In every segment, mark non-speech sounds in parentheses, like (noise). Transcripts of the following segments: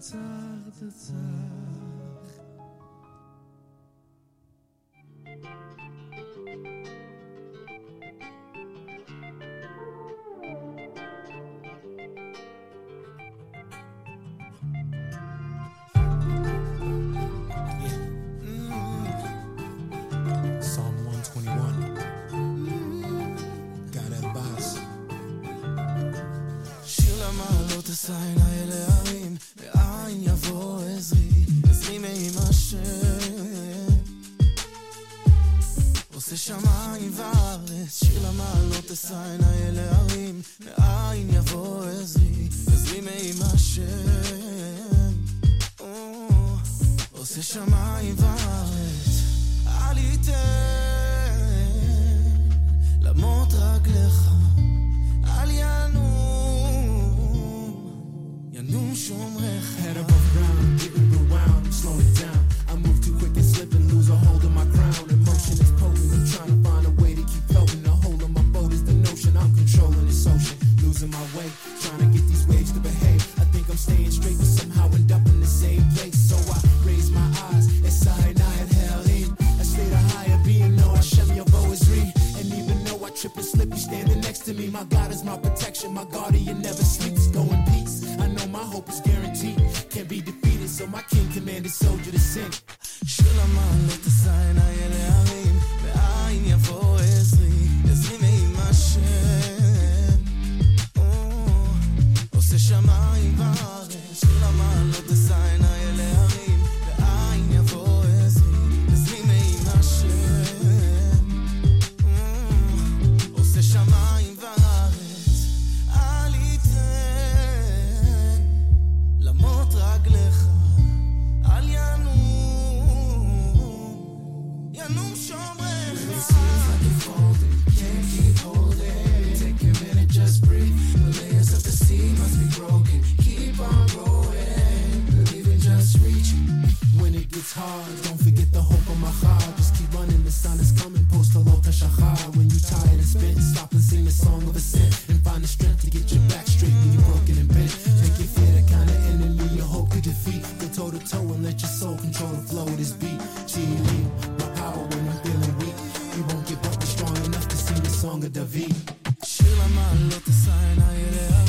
Ditzach, sing the song of David. שיר למעלות אשא עיני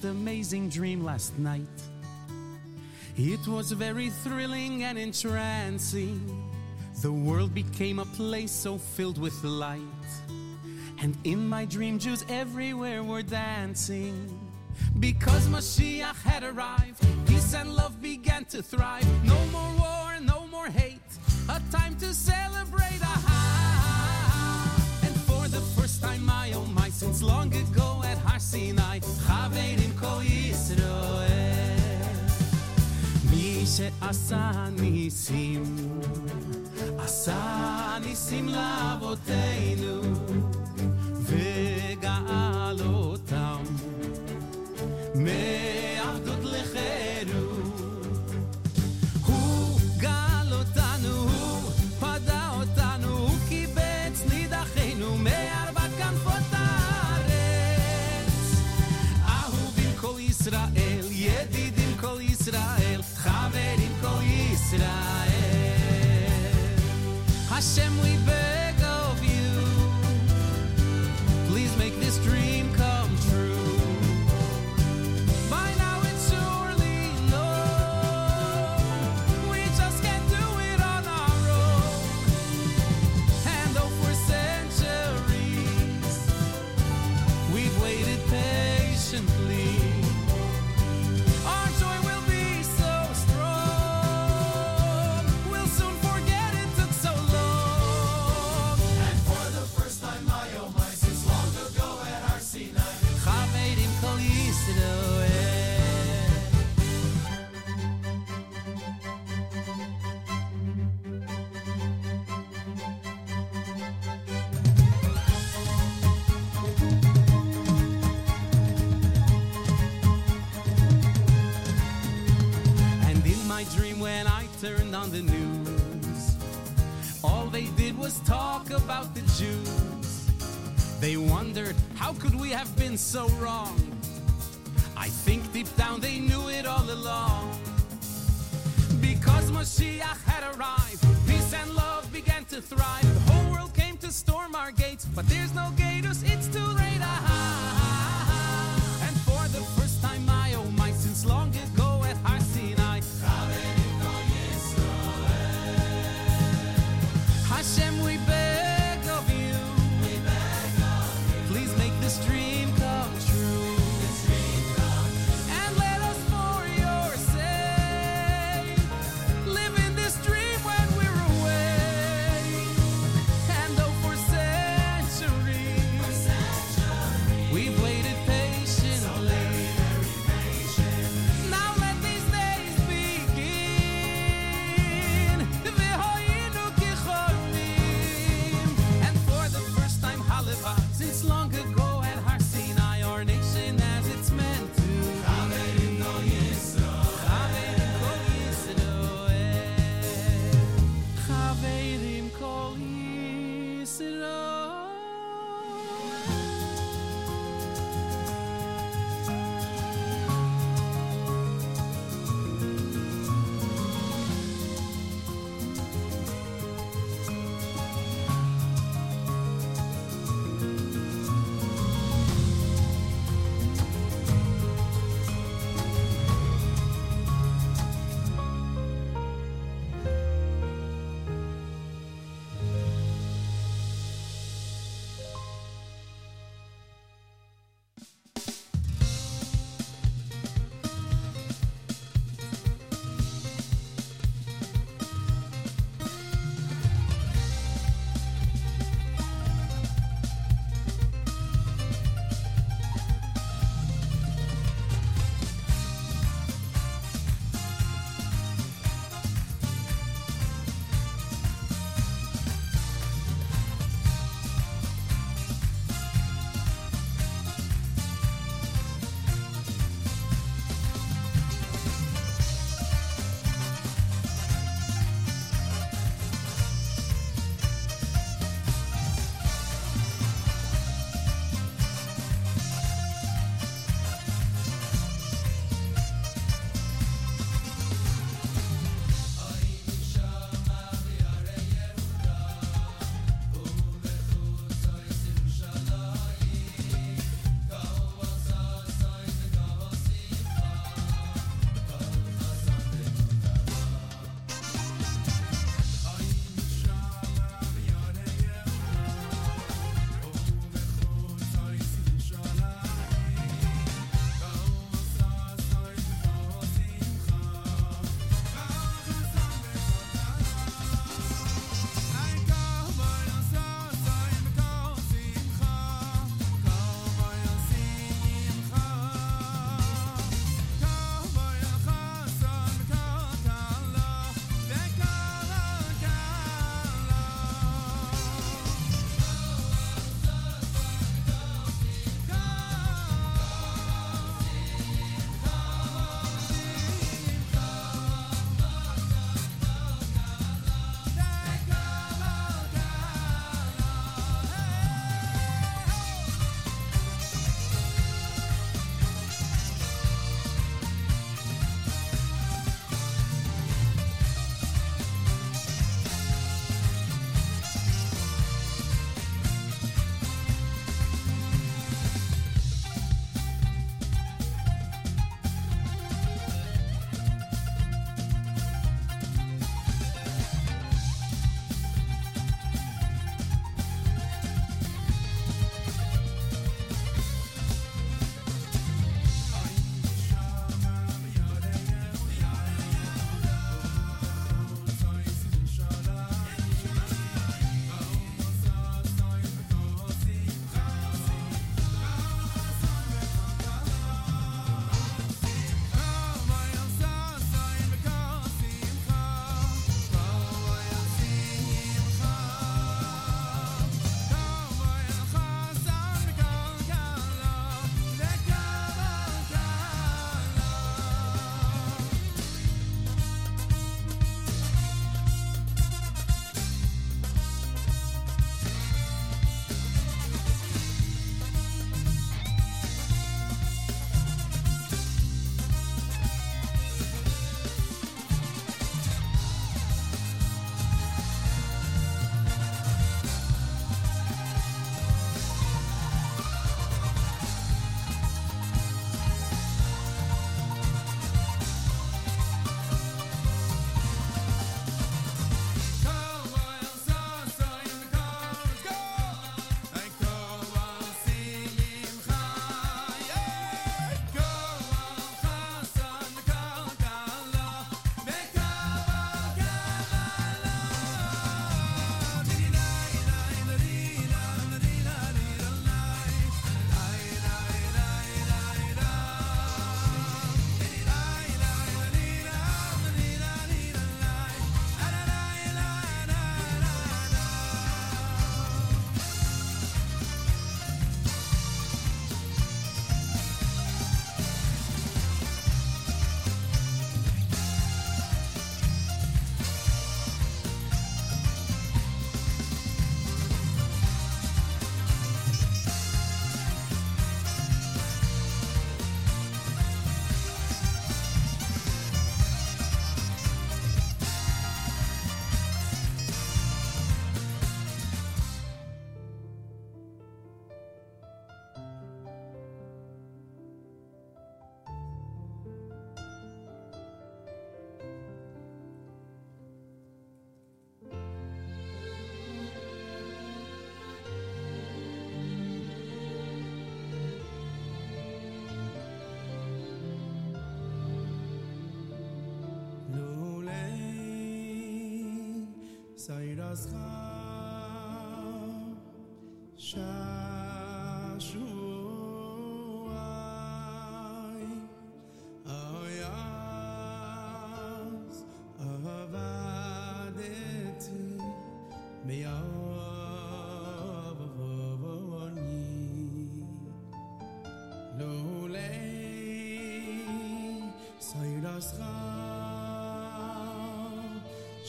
most amazing dream last night. It was very thrilling and entrancing. The world became a place so filled with light. And in my dream, Jews everywhere were dancing. Because Mashiach had arrived, peace and love began to thrive. How could we have been so wrong?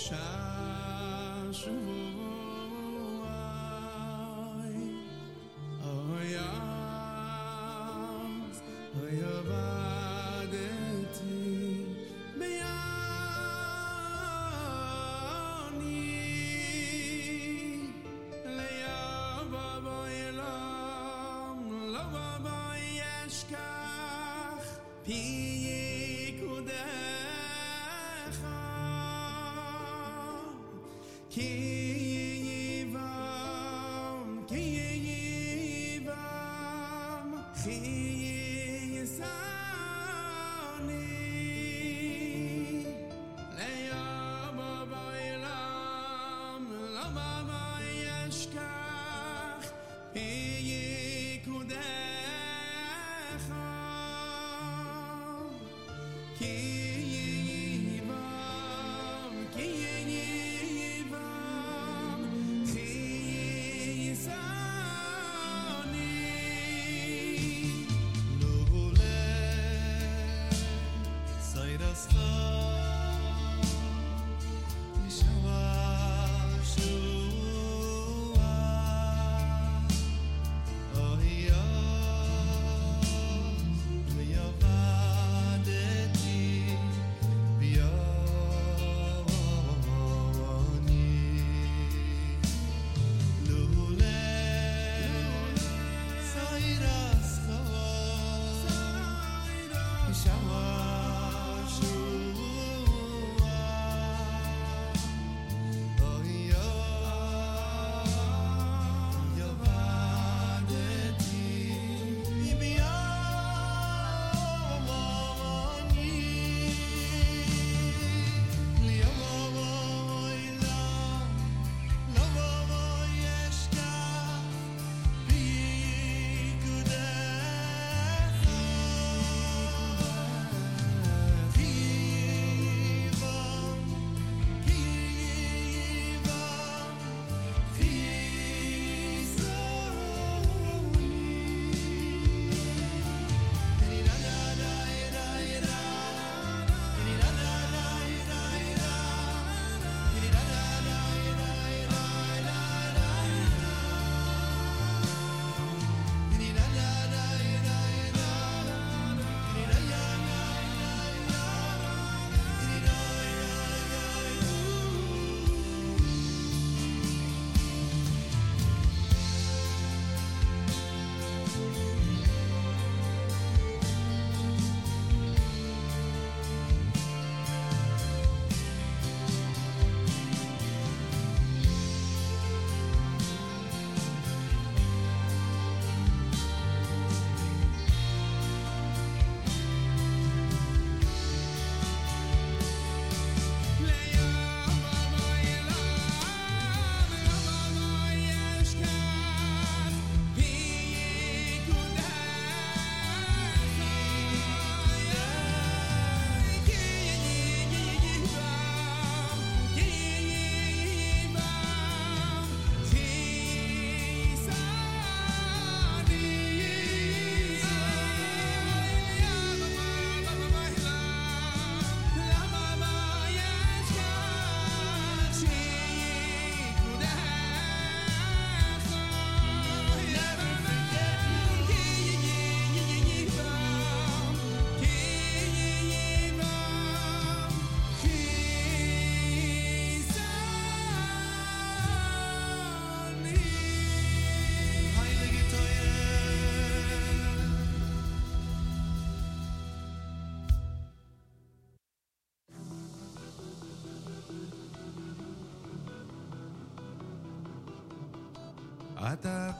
杀是我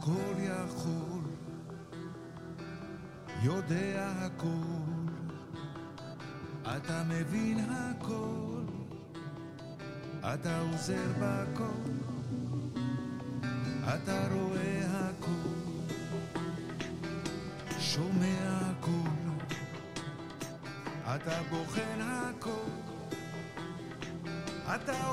הכל יכול, יודע הכל, אתה מבין הכל, אתה עוזר בכל, אתה רואה הכל, שומע הכל, אתה בוחן הכל, אתה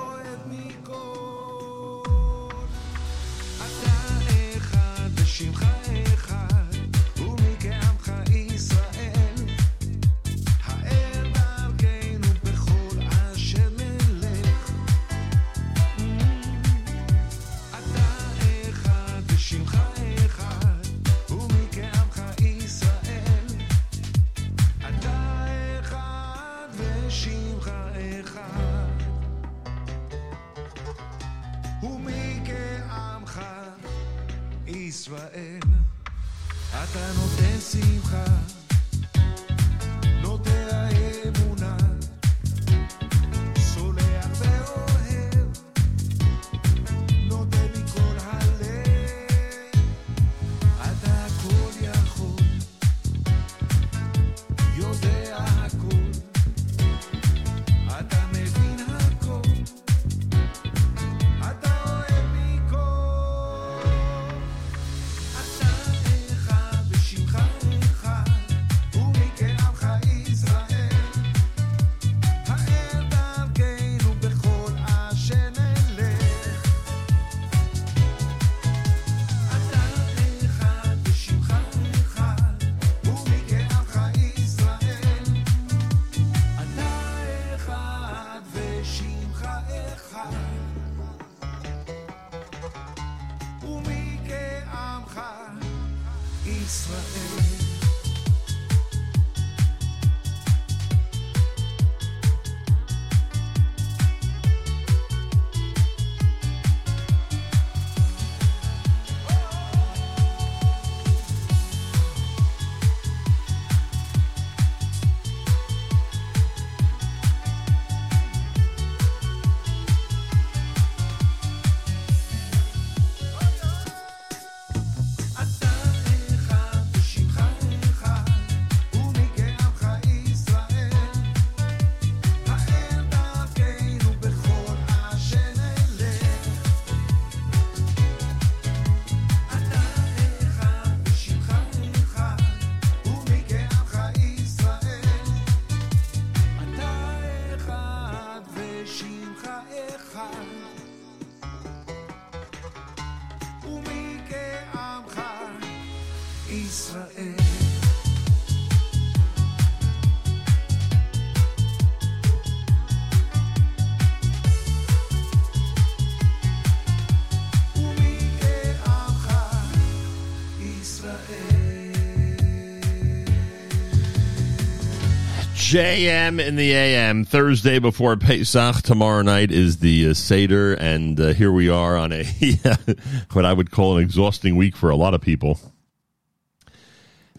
JM in the AM, Thursday before Pesach. Tomorrow night is the uh, Seder, and uh, here we are on a (laughs) what I would call an exhausting week for a lot of people.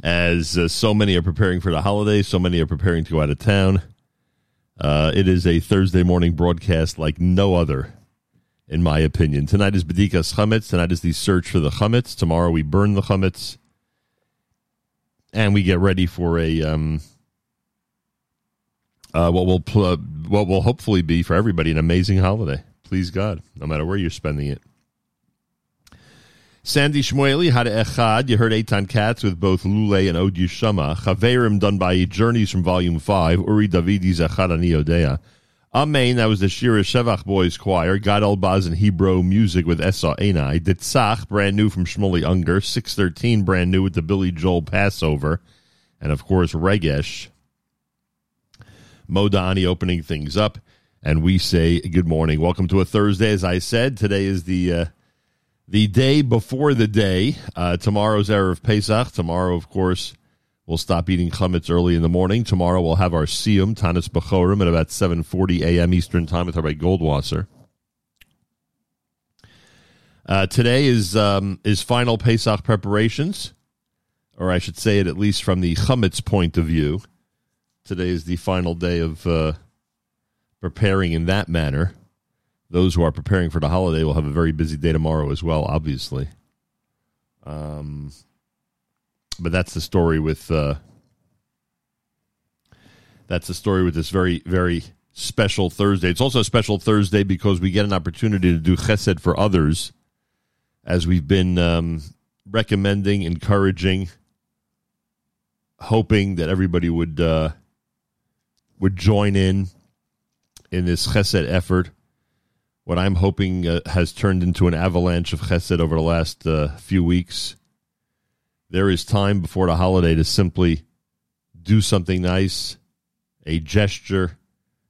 As uh, so many are preparing for the holidays, so many are preparing to go out of town. Uh, it is a Thursday morning broadcast like no other, in my opinion. Tonight is Bedikas Chametz. Tonight is the search for the Chametz. Tomorrow we burn the Chametz. And we get ready for a um, uh, what will pl- what will hopefully be for everybody an amazing holiday. Please God, no matter where you're spending it. Sandy Shmueli had Echad. You heard Eitan Katz with both Lule and Od Yishama. Chaverim done by Journeys from Volume 5. Uri Davidi's Echad Ani Odea. Amen, that was the Shira Shevach Boys Choir. Gad Elbaz and Hebrew Music with Esa Enai. Ditzach, brand new from Shmuley Unger. 613, brand new with the Billy Joel Passover. And of course, Regesh. Modani opening things up. And we say good morning. Welcome to a Thursday. As I said, today is the uh, the day before the day. Uh, tomorrow's of Pesach. Tomorrow, of course, we'll stop eating chametz early in the morning. Tomorrow we'll have our siyum, Tanis Bechorim, at about 7.40 a.m. Eastern Time with Rabbi Goldwasser. Uh, today is um, is final Pesach preparations, or I should say it at least from the chametz point of view. Today is the final day of uh, preparing in that manner. Those who are preparing for the holiday will have a very busy day tomorrow as well, obviously. Um, but that's the story with uh, that's the story with this very very special Thursday. It's also a special Thursday because we get an opportunity to do chesed for others as we've been um, recommending, encouraging, hoping that everybody would uh, would join in in this chesed effort. What I'm hoping uh, has turned into an avalanche of chesed over the last uh, few weeks. There is time before the holiday to simply do something nice, a gesture,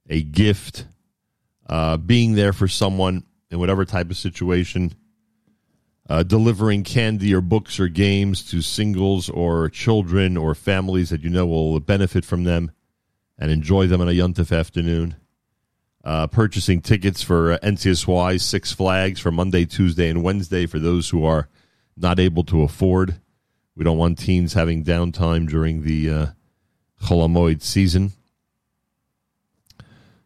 a gift, uh, being there for someone in whatever type of situation, uh, delivering candy or books or games to singles or children or families that you know will benefit from them and enjoy them on a Yuntif afternoon. Uh, purchasing tickets for uh, NCSY Six Flags for Monday, Tuesday, and Wednesday for those who are not able to afford. We don't want teens having downtime during the uh, Chol Hamoed season.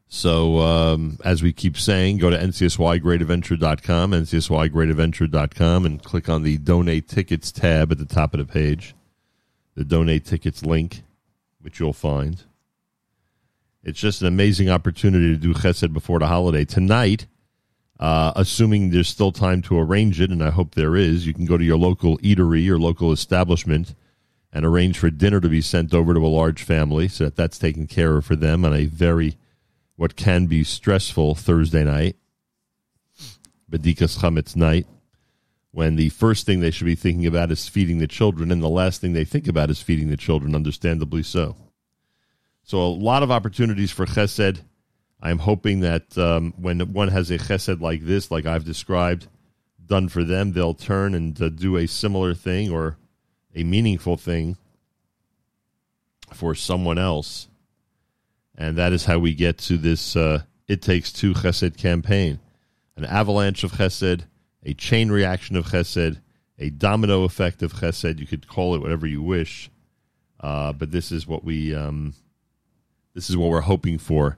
So, um, as we keep saying, go to ncsygreatadventure.com, ncsygreatadventure.com, and click on the Donate Tickets tab at the top of the page, the Donate Tickets link, which you'll find. It's just an amazing opportunity to do chesed before the holiday. Tonight, uh, assuming there's still time to arrange it, and I hope there is, you can go to your local eatery or local establishment and arrange for dinner to be sent over to a large family so that that's taken care of for them on a very what can be stressful Thursday night, Bedikas Chametz night, when the first thing they should be thinking about is feeding the children, and the last thing they think about is feeding the children, understandably so. So, a lot of opportunities for chesed. I'm hoping that um, when one has a chesed like this, like I've described, done for them, they'll turn and uh, do a similar thing or a meaningful thing for someone else. And that is how we get to this uh, It Takes Two Chesed campaign. An avalanche of Chesed, a chain reaction of Chesed, a domino effect of Chesed. You could call it whatever you wish. Uh, but this is what we um, this is what we're hoping for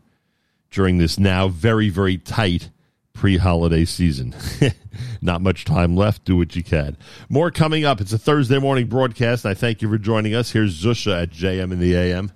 during this now very, very tight pre-holiday season. (laughs) Not much time left. Do what you can. More coming up. It's a Thursday morning broadcast. I thank you for joining us. Here's Zusha at JM in the AM.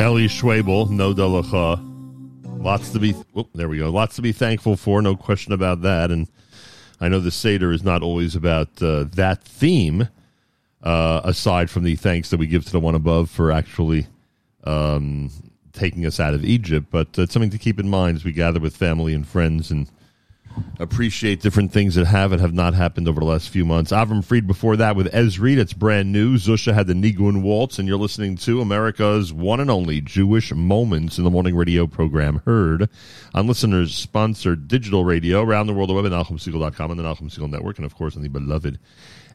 Eli Schwebel, Nodeh Lecha. Lots to be. There we go. Lots to be thankful for. No question about that. And I know the seder is not always about uh, that theme. Uh, aside from the thanks that we give to the one above for actually um, taking us out of Egypt, but it's something to keep in mind as we gather with family and friends and appreciate different things that have and have not happened over the last few months. Avram Fried before that with Esri, that's brand new. Zusha had the Nigun Waltz, and you're listening to America's one and only Jewish Moments in the Morning Radio program, heard on listeners sponsored digital radio around the world, the web at NachumSegal.com and the Nachum Segal Network, and of course on the beloved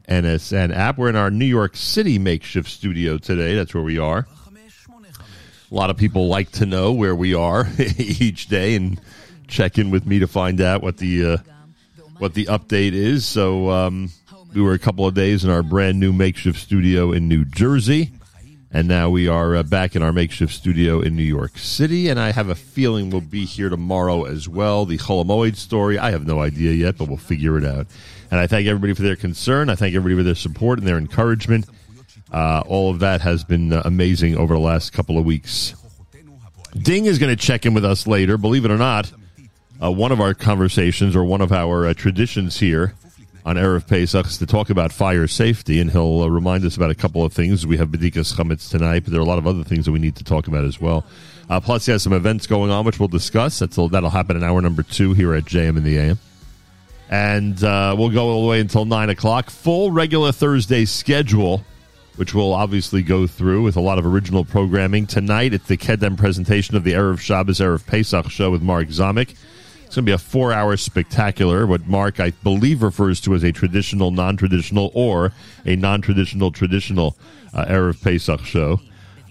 NSN app. We're in our New York City makeshift studio today. That's where we are. A lot of people like to know where we are (laughs) each day and check in with me to find out what the uh, what the update is. So um, we were a couple of days in our brand new makeshift studio in New Jersey, and now we are uh, back in our makeshift studio in New York City. And I have a feeling we'll be here tomorrow as well. The Chol Hamoed story, I have no idea yet, but we'll figure it out. And I thank everybody for their concern. I thank everybody for their support and their encouragement. Uh, all of that has been uh, amazing over the last couple of weeks. Ding is going to check in with us later. Believe it or not, uh, one of our conversations or one of our uh, traditions here on Erev Pesach is to talk about fire safety, and he'll uh, remind us about a couple of things. We have Bedikas Chametz tonight, but there are a lot of other things that we need to talk about as well. Uh, plus, he has some events going on, which we'll discuss. That's that'll happen in hour number two here at JM in the AM. And uh, we'll go all the way until 9 o'clock. Full regular Thursday schedule, which we'll obviously go through with a lot of original programming. Tonight, it's the Kedem presentation of the Erev Shabbos, Erev Pesach show with Mark Zamek. It's going to be a four hour spectacular, what Mark, I believe, refers to as a traditional, non traditional, or a non traditional, traditional uh, Erev Pesach show.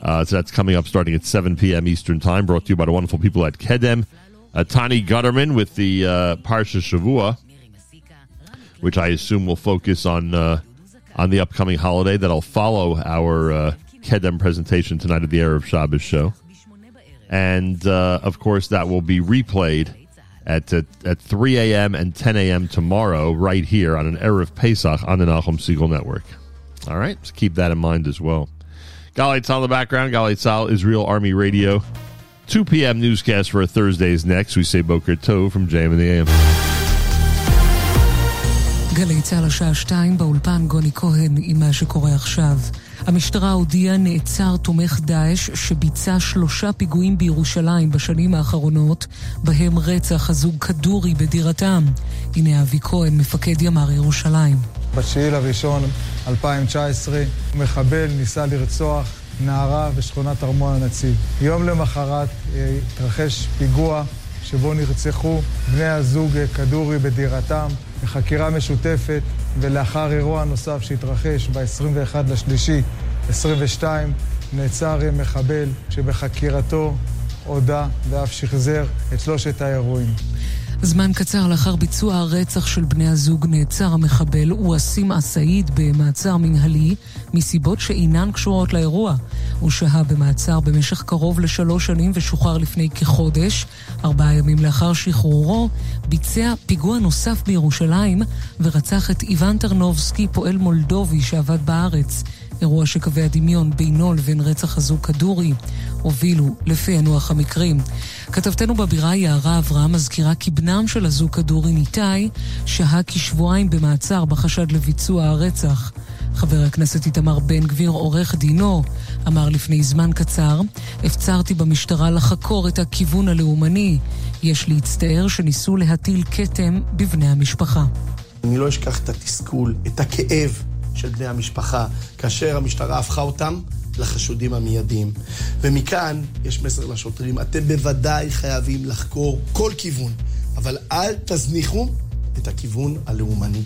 Uh, so that's coming up starting at 7 p.m. Eastern Time, brought to you by the wonderful people at Kedem. Uh, Tani Gutterman with the uh, Parsha Shavua, which I assume will focus on uh, on the upcoming holiday that'll follow our uh, Kedem presentation tonight at the Erev Shabbos show. And, uh, of course, that will be replayed at uh, at 3 a.m. and 10 a.m. tomorrow, right here on an Erev Pesach on the Nachum Segal Network. All right, so keep that in mind as well. Galatz in the background, Galatz Israel Army Radio. 2 p.m. newscast for Thursdays next. We say Boker Tov from JM in the AM. גלי צה"ל השעה 2 באולפן גוני כהן עם מה שקורה עכשיו. המשטרה הודיעה נעצר תומך דאעש שביצע שלושה פיגועים בירושלים בשנים האחרונות, בהם רצח הזוג כדורי בדירתם. הנה אבי כהן, מפקד ימ"ר ירושלים. בתשיעי לראשון 2019, מחבל ניסה לרצוח נערה בשכונת ארמון הנציב. יום למחרת אה, התרחש פיגוע שבו נרצחו בני הזוג אה, כדורי בדירתם בחקירה משותפת ולאחר אירוע נוסף שהתרחש ב-21 לשלישי 22 נעצר מחבל שבחקירתו הודה ואף שחזר את שלושת האירועים. זמן קצר לאחר ביצוע הרצח של בני הזוג נעצר המחבל ווסים א-סעיד במעצר מנהלי מסיבות שאינן קשורות לאירוע. הוא שהה במעצר במשך קרוב לשלוש שנים ושוחרר לפני כחודש. ארבעה ימים לאחר שחרורו ביצע פיגוע נוסף בירושלים ורצח את איוון טרנובסקי, פועל מולדובי שעבד בארץ. אירוע שקווי הדמיון בינו לבין רצח הזוג כדורי הובילו לפענוח המקרים. כתבתנו בבירה יערה אברהם מזכירה כי בנם של הזוג כדורי ניתאי שהה כשבועיים במעצר בחשד לביצוע הרצח. חבר הכנסת איתמר בן גביר, עורך דינו, אמר לפני זמן קצר, הפצרתי במשטרה לחקור את הכיוון הלאומני. יש להצטער שניסו להטיל כתם בבני המשפחה. אני לא אשכח את התסכול, את הכאב של בני המשפחה, כאשר המשטרה הפכה אותם לחשודים המיידיים. ומכאן יש מסר לשוטרים, אתם בוודאי חייבים לחקור כל כיוון, אבל אל תזניחו את הכיוון הלאומני.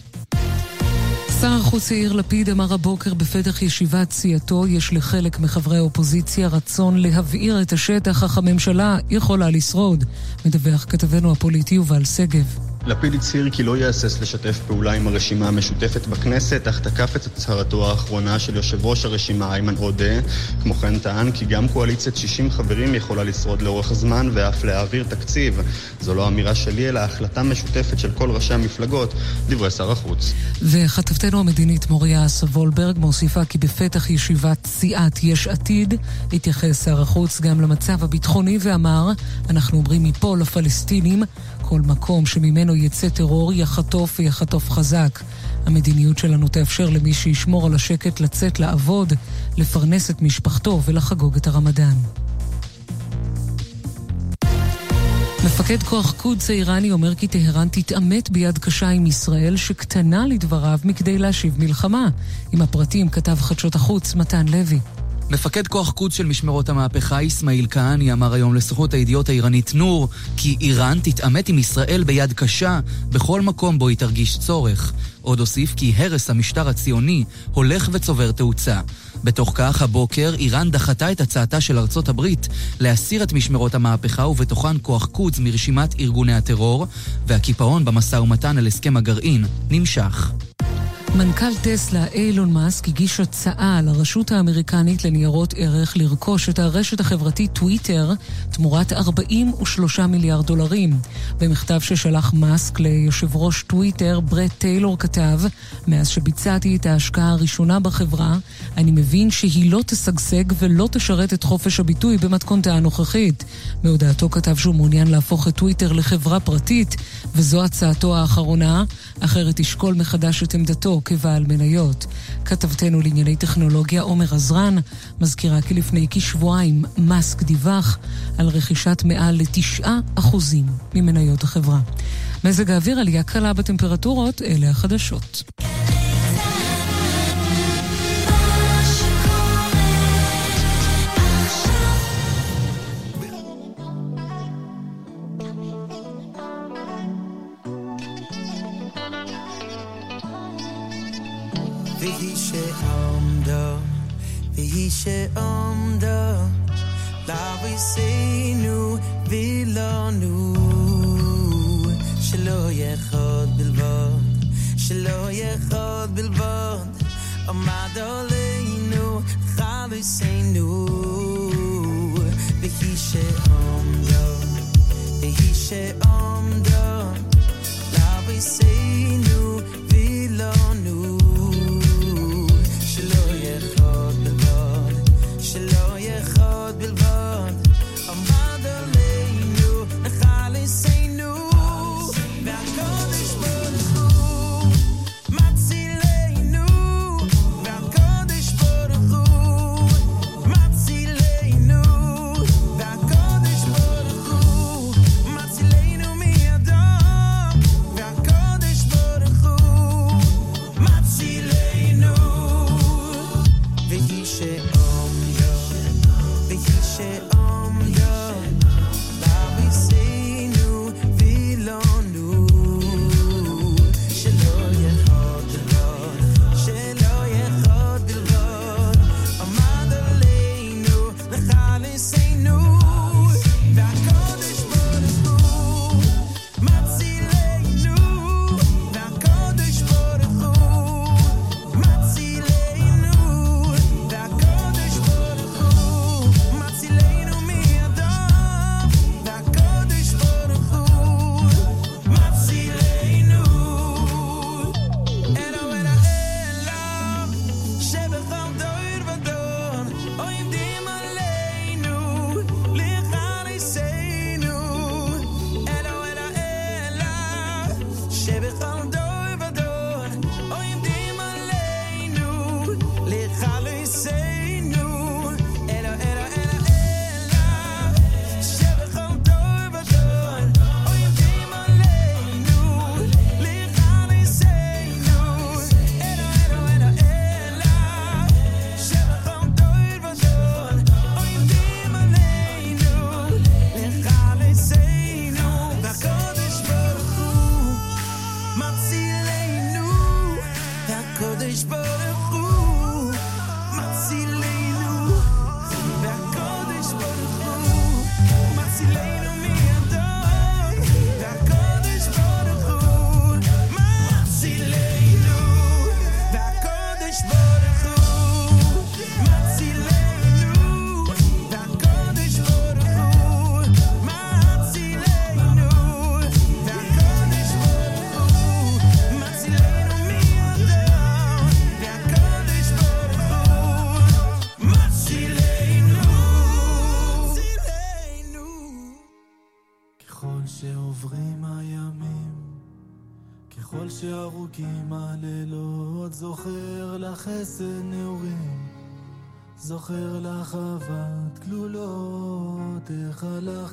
שר החוץ יאיר לפיד אמר הבוקר בפתח ישיבת סיעתו, יש לחלק מחברי האופוזיציה רצון להבעיר את השטח, אך הממשלה יכולה לשרוד. מדווח כתבנו הפוליטי יובל שגב. לפיד הצהיר כי לא יהסס לשתף פעולה עם הרשימה המשותפת בכנסת, אך תקף את הצהרתו האחרונה של יושב ראש הרשימה איימן עודה. כמו כן טען כי גם קואליציית 60 חברים יכולה לשרוד לאורך זמן ואף להעביר תקציב. זו לא אמירה שלי, אלא החלטה משותפת של כל ראשי המפלגות, דברי שר החוץ. וכתבתנו המדינית מוריה סבולברג מוסיפה כי בפתח ישיבת סיעת יש עתיד התייחס שר החוץ גם למצב הביטחוני ואמר, אנחנו אומרים מפה לפלסטינים, כל מקום שממנו יצא טרור יחטוף ויחטוף חזק. המדיניות שלנו תאפשר למי שישמור על השקט לצאת לעבוד, לפרנס את משפחתו ולחגוג את הרמדאן. מפקד כוח קודס האיראני אומר כי טהרן תתעמת ביד קשה עם ישראל שקטנה לדבריו מכדי להשיב מלחמה. עם הפרטים כתב חדשות החוץ מתן לוי. מפקד כוח קודס של משמרות המהפכה, אסמאעיל כהני, אמר היום לסוכנות הידיעות האיראנית נור כי איראן תתעמת עם ישראל ביד קשה בכל מקום בו היא תרגיש צורך. עוד הוסיף כי הרס המשטר הציוני הולך וצובר תאוצה. בתוך כך, הבוקר איראן דחתה את הצעתה של ארצות הברית להסיר את משמרות המהפכה ובתוכן כוח קודס מרשימת ארגוני הטרור, והקיפאון במשא ומתן על הסכם הגרעין נמשך. מנכ"ל טסלה אילון מאסק הגיש הצעה לרשות האמריקנית לניירות ערך לרכוש את הרשת החברתית טוויטר תמורת 43 מיליארד דולרים. במכתב ששלח מאסק ליושב ראש טוויטר, ברט טיילור כתב, מאז שביצעתי את ההשקעה הראשונה בחברה, אני מבין שהיא לא תשגשג ולא תשרת את חופש הביטוי במתכונתה הנוכחית. בהודעתו כתב שהוא מעוניין להפוך את טוויטר לחברה פרטית, וזו הצעתו האחרונה. אחרת תשקול מחדש את עמדתו כבעל מניות. כתבתנו לענייני טכנולוגיה עומר עזרן מזכירה כי לפני כשבועיים מאסק דיווח על רכישת מעל לתשעה אחוזים ממניות החברה. מזג האוויר עלייה קלה בטמפרטורות, אלה החדשות. והיא שעמדה, והיא שעמדה, לאביסנו ולנו, שלא יהיה אחד בלבד, שלא יהיה אחד בלבד, עמד עלינו חלוסינו, והיא שעמדה, והיא שעמדה, לאביסנו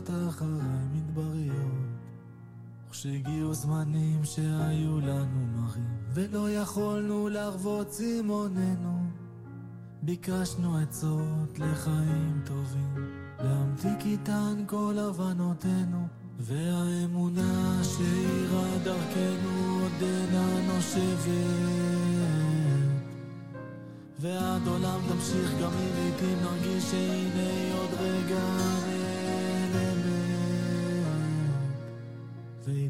הלכת אחריי מדבריות. וכשהגיעו זמנים שהיו לנו מרים, ולא יכולנו להרוות צימוננו, ביקשנו עצות לחיים טובים, להמתיק איתן כל הבנותינו, והאמונה שהאירה דרכנו עודנה נושבת. ועד עולם תמשיך גם אם לעיתים נרגיש שהנה עוד רגע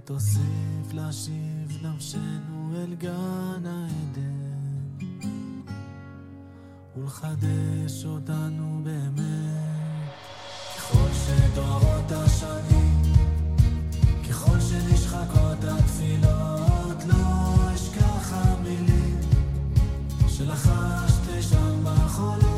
תוסיף להשיב נפשנו אל גן העדן, ולחדש אותנו באמת. ככל שדורות השנים, ככל שנשחקות התפילות, לא אשכח המילים שלחשתי שם בחולות,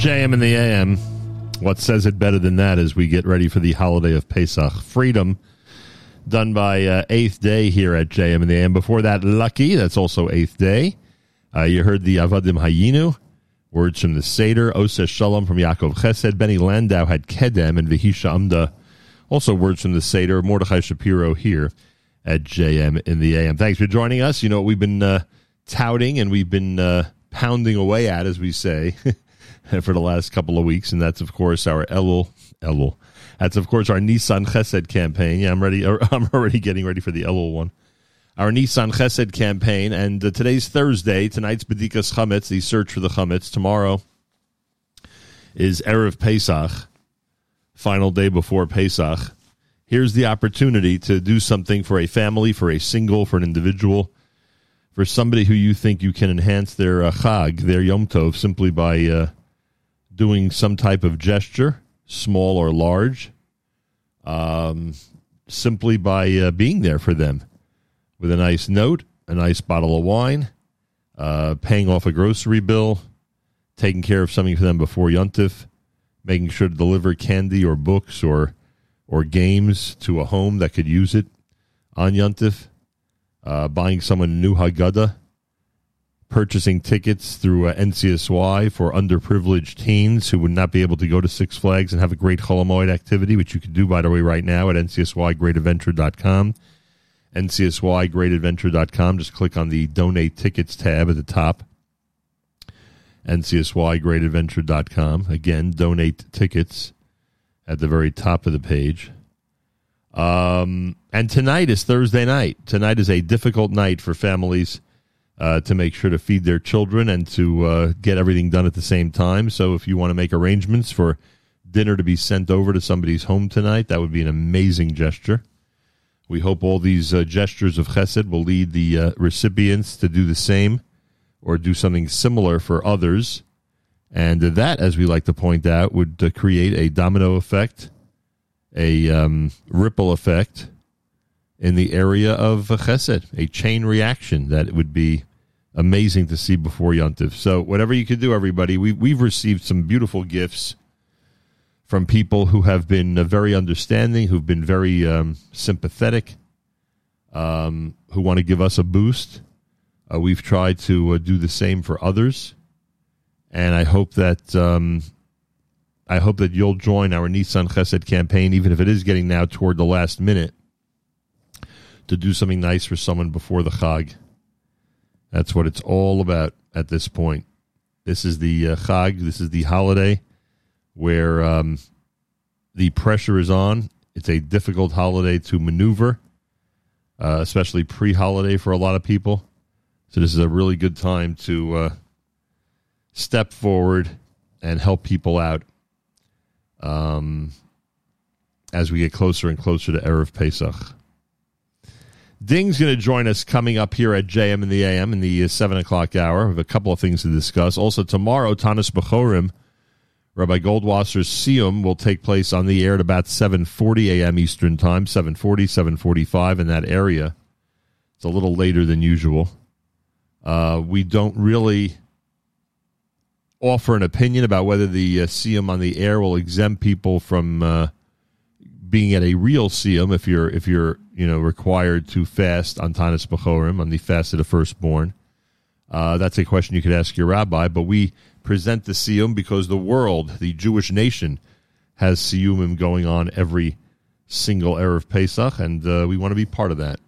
JM in the AM. What says it better than that as we get ready for the holiday of Pesach? Freedom, done by uh, Eighth Day here at JM in the AM. Before that, Lucky, that's also Eighth Day. Uh, you heard the Avadim Hayinu, words from the Seder, Ose Shalom from Yaakov Chesed. Benny Landau had Kedem and Vihisha Amda, also words from the Seder. Mordechai Shapiro here at JM in the AM. Thanks for joining us. You know what we've been uh, touting and we've been uh, pounding away at, as we say, (laughs) (laughs) for the last couple of weeks, and that's of course our Elul Elul. That's of course our Nissan Chesed campaign. Yeah, I'm ready. (laughs) I'm already getting ready for the Elul one. Our Nissan Chesed campaign, and uh, today's Thursday. Tonight's Bedikas Chametz, the search for the Chametz. Tomorrow is erev Pesach, final day before Pesach. Here's the opportunity to do something for a family, for a single, for an individual, for somebody who you think you can enhance their uh, Chag, their Yom Tov, simply by uh, doing some type of gesture, small or large, um, simply by uh, being there for them with a nice note, a nice bottle of wine, uh, paying off a grocery bill, taking care of something for them before Yontif, making sure to deliver candy or books or or games to a home that could use it on Yontif, uh, buying someone a new Haggadah, purchasing tickets through uh, NCSY for underprivileged teens who would not be able to go to Six Flags and have a great Chol Hamoed activity, which you can do, by the way, right now at ncsygreatadventure.com. NCSYGreatAdventure.com. Just click on the Donate Tickets tab at the top. NCSYGreatAdventure.com. Again, donate tickets at the very top of the page. Um, and tonight is Thursday night. Tonight is a difficult night for families uh, to make sure to feed their children and to uh, get everything done at the same time. So if you want to make arrangements for dinner to be sent over to somebody's home tonight, that would be an amazing gesture. We hope all these uh, gestures of chesed will lead the uh, recipients to do the same or do something similar for others. And that, as we like to point out, would uh, create a domino effect, a um, ripple effect in the area of chesed, a chain reaction that would be amazing to see before Yontif. So, whatever you could do, everybody, we, we've received some beautiful gifts from people who have been uh, very understanding, who've been very um, sympathetic, um, who want to give us a boost. Uh, we've tried to uh, do the same for others, and I hope that um, I hope that you'll join our Nissan Chesed campaign, even if it is getting now toward the last minute, to do something nice for someone before the Chag. That's what it's all about at this point. This is the uh, Chag. This is the holiday where um, the pressure is on. It's a difficult holiday to maneuver, uh, especially pre-holiday for a lot of people. So this is a really good time to uh, step forward and help people out um, as we get closer and closer to erev Pesach. Ding's going to join us coming up here at JM in the AM in the uh, 7 o'clock hour. We have a couple of things to discuss. Also, tomorrow, Tanis Bechorim, Rabbi Goldwasser's Siyum will take place on the air at about 7.40 a.m. Eastern Time, 7.40, 7.45 in that area. It's a little later than usual. Uh, we don't really offer an opinion about whether the uh, on the air will exempt people from uh, being at a real Siyum if you're if you're you know required to fast on Tanis Bechorim on the fast of the firstborn. Uh, that's a question you could ask your rabbi, but we present the Siyum because the world, the Jewish nation, has Siyumim going on every single Erev Pesach, and uh, we want to be part of that.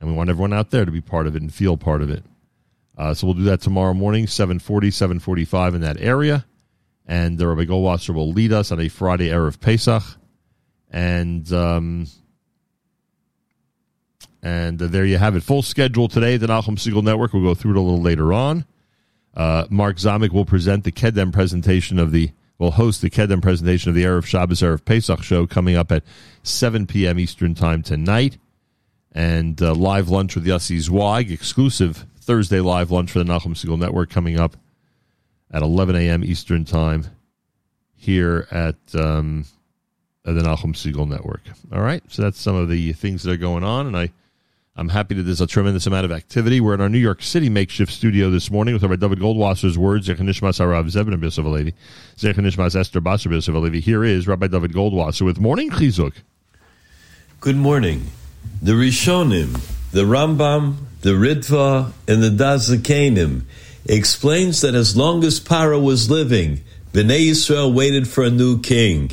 And we want everyone out there to be part of it and feel part of it. Uh, so we'll do that tomorrow morning, 740, 745 in that area. And the Rabbi Goldwasser will lead us on a Friday Erev Pesach. And um, and uh, there you have it. Full schedule today. The Nachum Segal Network. We'll go through it a little later on. Uh, Mark Zamek will present the Kedem presentation of the, will host the Kedem presentation of the Erev Shabbos Erev Pesach show coming up at 7 p.m. Eastern Time tonight. And uh, live lunch with Yossi Zweig, exclusive Thursday live lunch for the Nachum Segal Network coming up at 11 a.m. Eastern Time here at, um, at the Nachum Segal Network. All right, so that's some of the things that are going on, and I I'm happy that there's a tremendous amount of activity. We're in our New York City makeshift studio this morning with Rabbi David Goldwasser's words, Zechon Nishmas Harav Zebin B'Yosef Alevi, Zechon Nishmas Esther Basar Alevi. Here is Rabbi David Goldwasser with Morning Chizuk. Good morning. The Rishonim, the Rambam, the Ritva, and the Dazakanim explains that as long as Paro was living, Bnei Yisrael waited for a new king.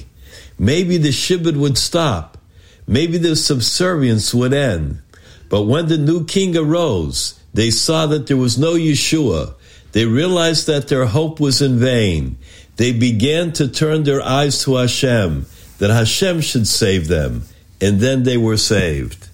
Maybe the shibud would stop. Maybe the subservience would end. But when the new king arose, they saw that there was no Yeshua. They realized that their hope was in vain. They began to turn their eyes to Hashem, that Hashem should save them, and then they were saved.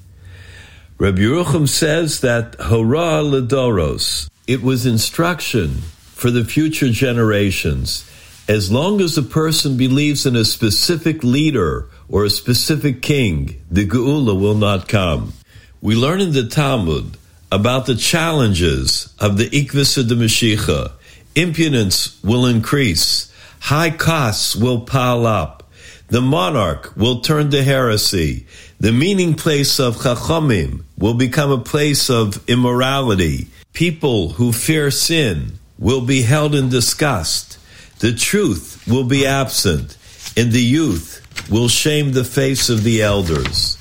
Rabbi Yerucham says that Hora Ledoros, it was instruction for the future generations. As long as a person believes in a specific leader or a specific king, the Geula will not come. We learn in the Talmud about the challenges of the Ikvis of the Mashiach. Impudence will increase. High costs will pile up. The monarch will turn to heresy. The meeting place of Chachamim will become a place of immorality. People who fear sin will be held in disgust. The truth will be absent, and the youth will shame the face of the elders.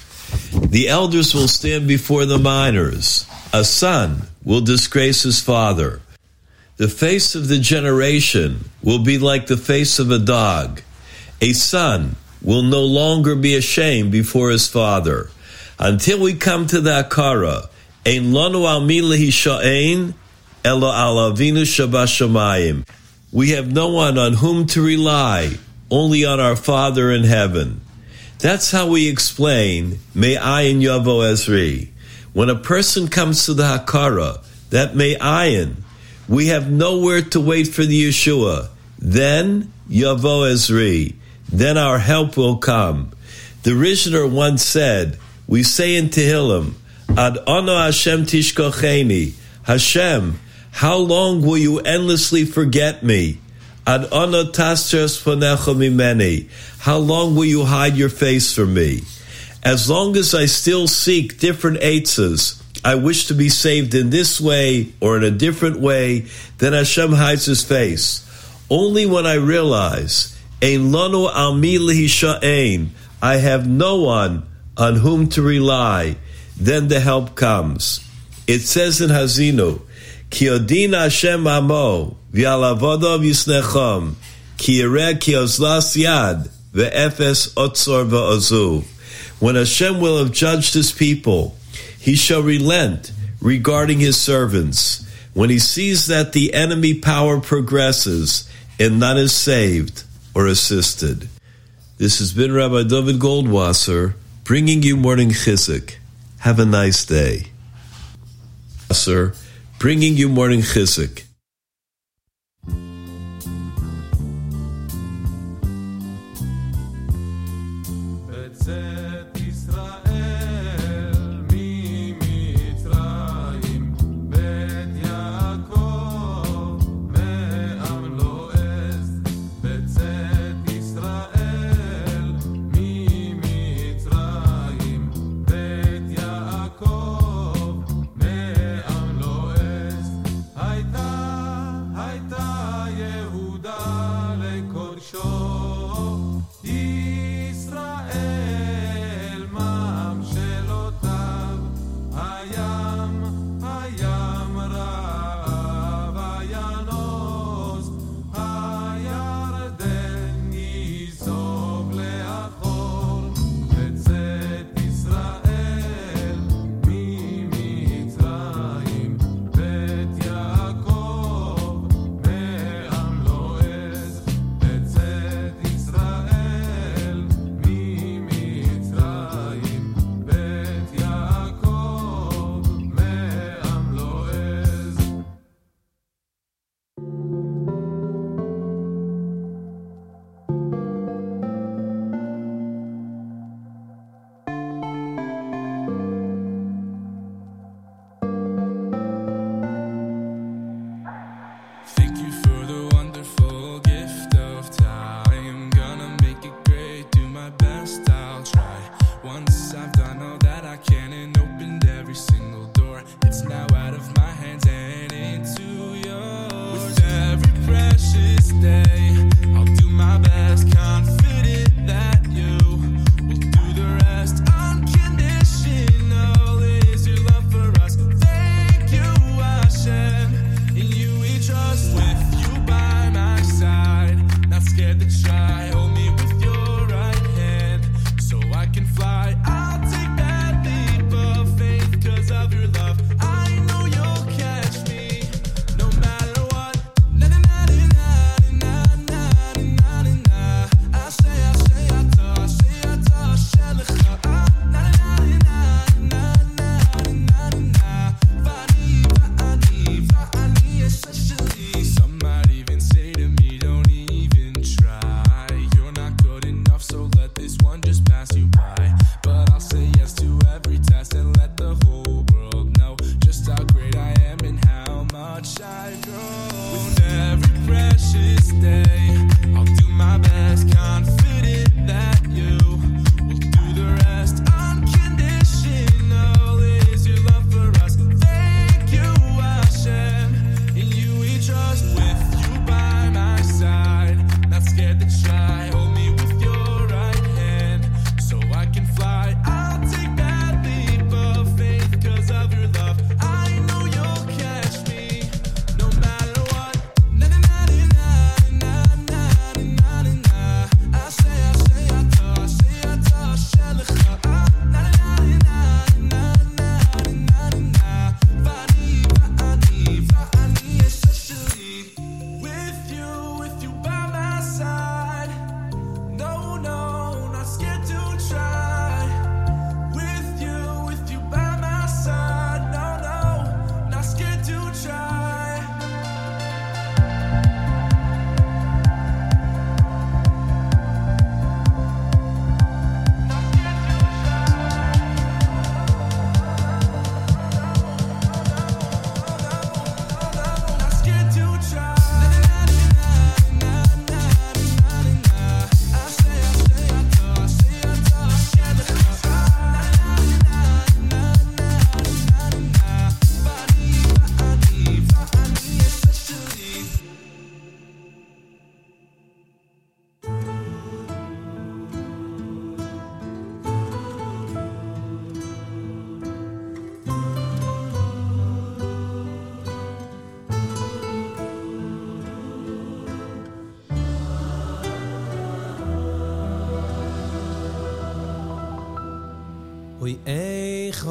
The elders will stand before the minors. A son will disgrace his father. The face of the generation will be like the face of a dog. A son will no longer be ashamed before his father. Until we come to the Akara, Ein lanu al milahi sha'ain, elo al avinu shabashamayim. We have no one on whom to rely, only on our Father in heaven. That's how we explain Me'ayin Yavo Ezri. When a person comes to the Hakara, that Me'ayin, we have nowhere to wait for the Yeshua. Then Yavo Ezri. Then our help will come. The Rishner once said, we say in Tehillim, Ad ono Hashem tishkocheni. Hashem, how long will you endlessly forget me? Ad mimeni. How long will you hide your face from me? As long as I still seek different eitzes, I wish to be saved in this way or in a different way, then Hashem hides his face. Only when I realize, Ein lanu al I have no one on whom to rely, then the help comes. It says in Hazinu, Ki odin Hashem amo, v'alavodav yisnechom, ki yireh ki ozlas yad, ve'efes otzor. When Hashem will have judged his people, he shall relent regarding his servants. When he sees that the enemy power progresses and none is saved or assisted. This has been Rabbi David Goldwasser bringing you morning chizuk. Have a nice day. Sir, bringing you morning chizuk.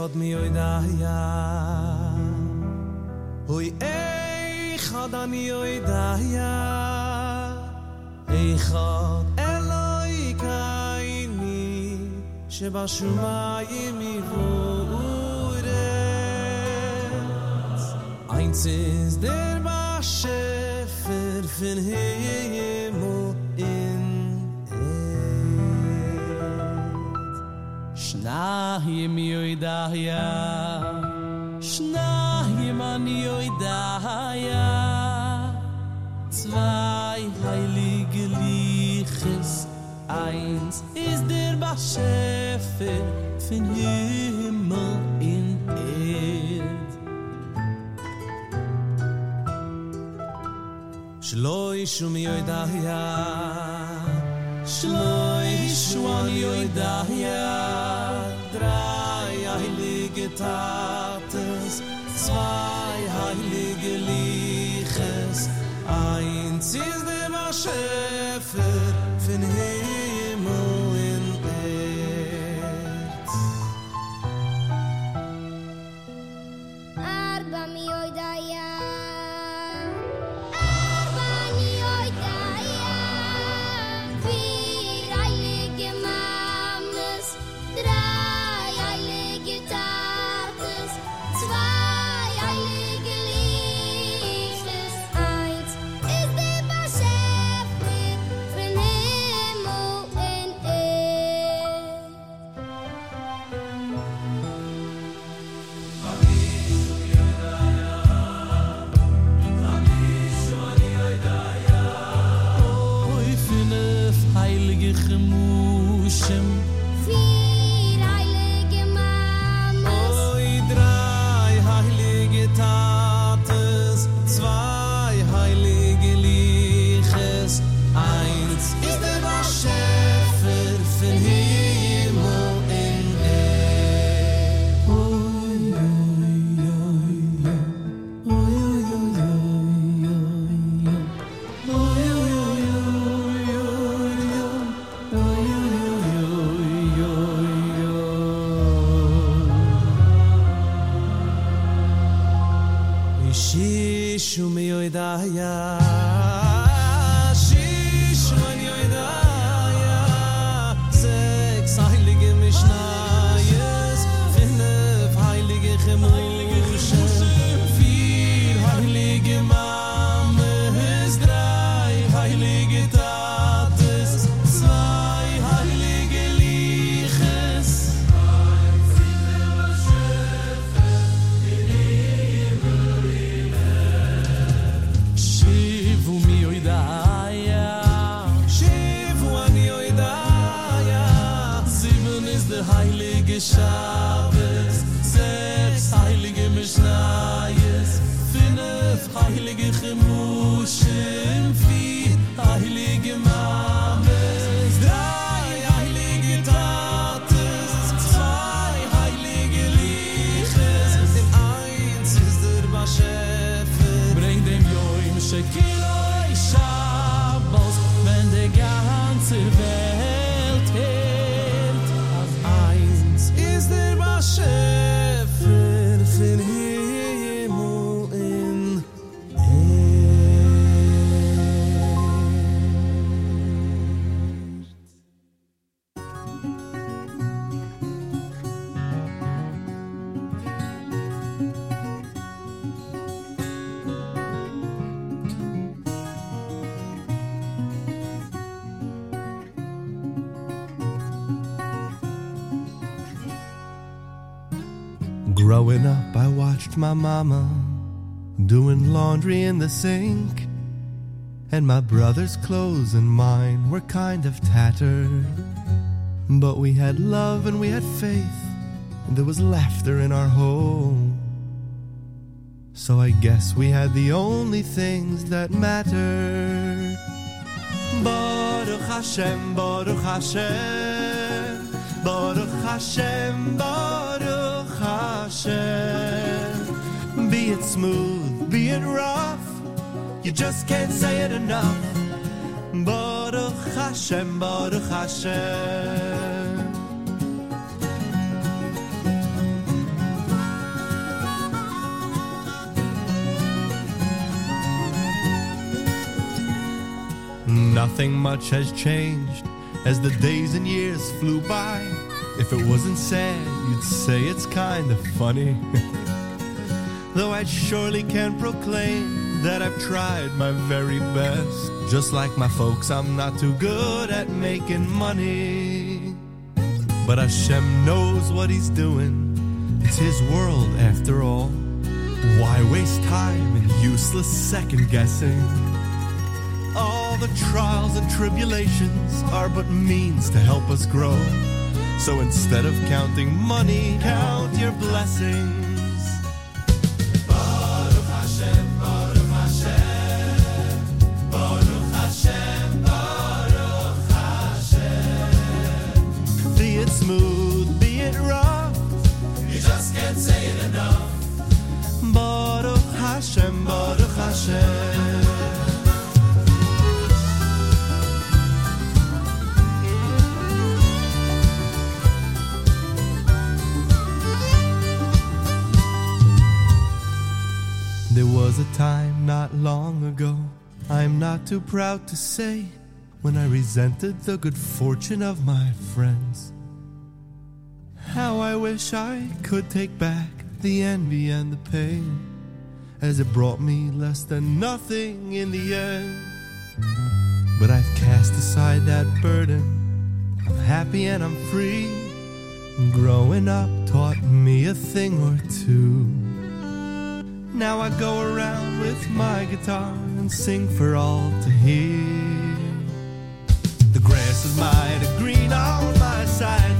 od mi oy da ya hoy ey khoda mi oy da ya ey khod eloy kayni shba shumah left my mama doing laundry in the sink, and my brother's clothes and mine were kind of tattered. But we had love and we had faith, and there was laughter in our home. So I guess we had the only things that mattered. Baruch Hashem, Baruch Hashem, Baruch Hashem, Baruch Hashem smooth, be it rough, you just can't say it enough. Baruch Hashem, Baruch Hashem. Nothing much has changed as the days and years flew by. If it wasn't sad, you'd say it's kinda funny. (laughs) Though I surely can proclaim that I've tried my very best. Just like my folks, I'm not too good at making money. But Hashem knows what he's doing. It's his world after all. Why waste time in useless second guessing? All the trials and tribulations are but means to help us grow. So instead of counting money, count your blessings. Time not long ago, I'm not too proud to say, when I resented the good fortune of my friends. How I wish I could take back the envy and the pain, as it brought me less than nothing in the end. But I've cast aside that burden, I'm happy and I'm free. Growing up taught me a thing or two. Now I go around with my guitar and sing for all to hear. The grass is mighty green on my side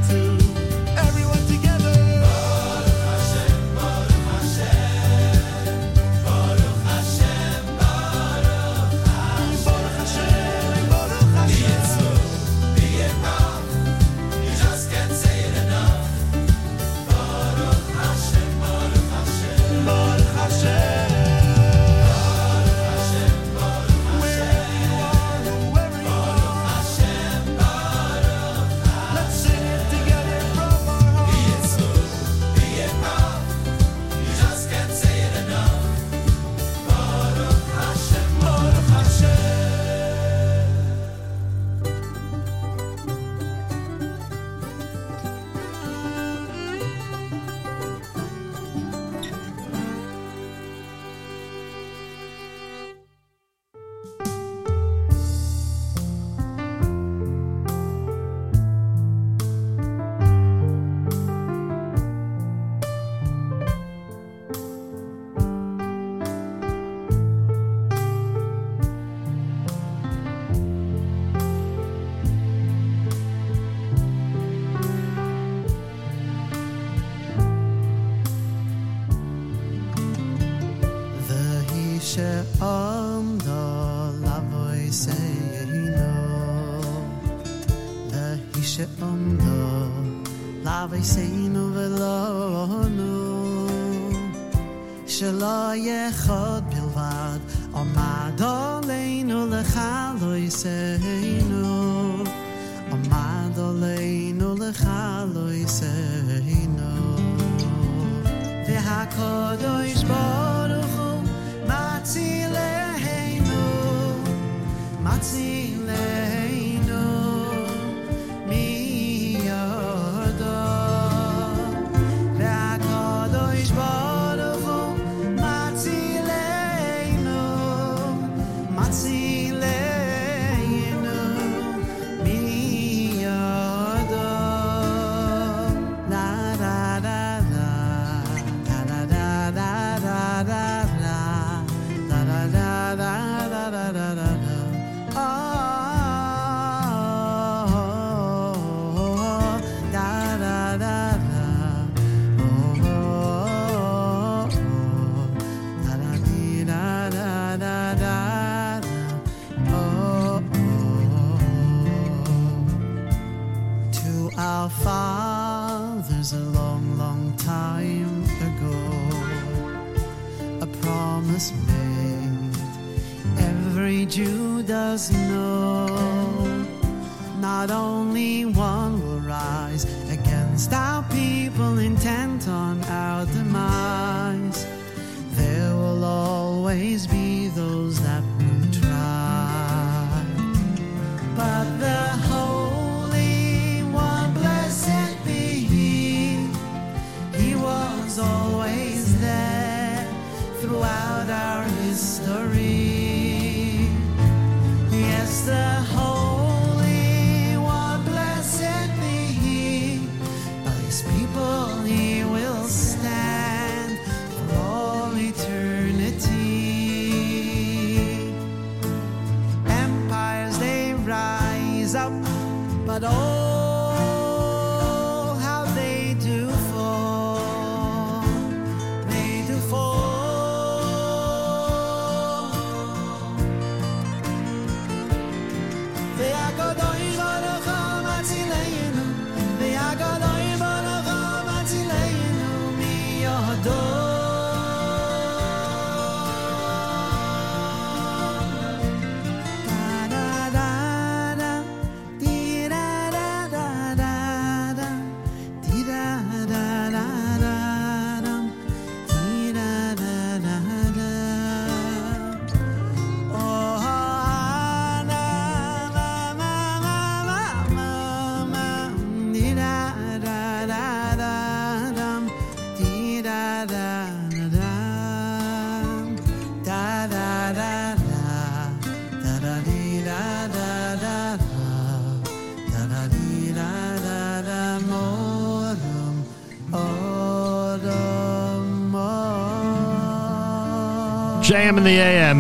JM in the AM.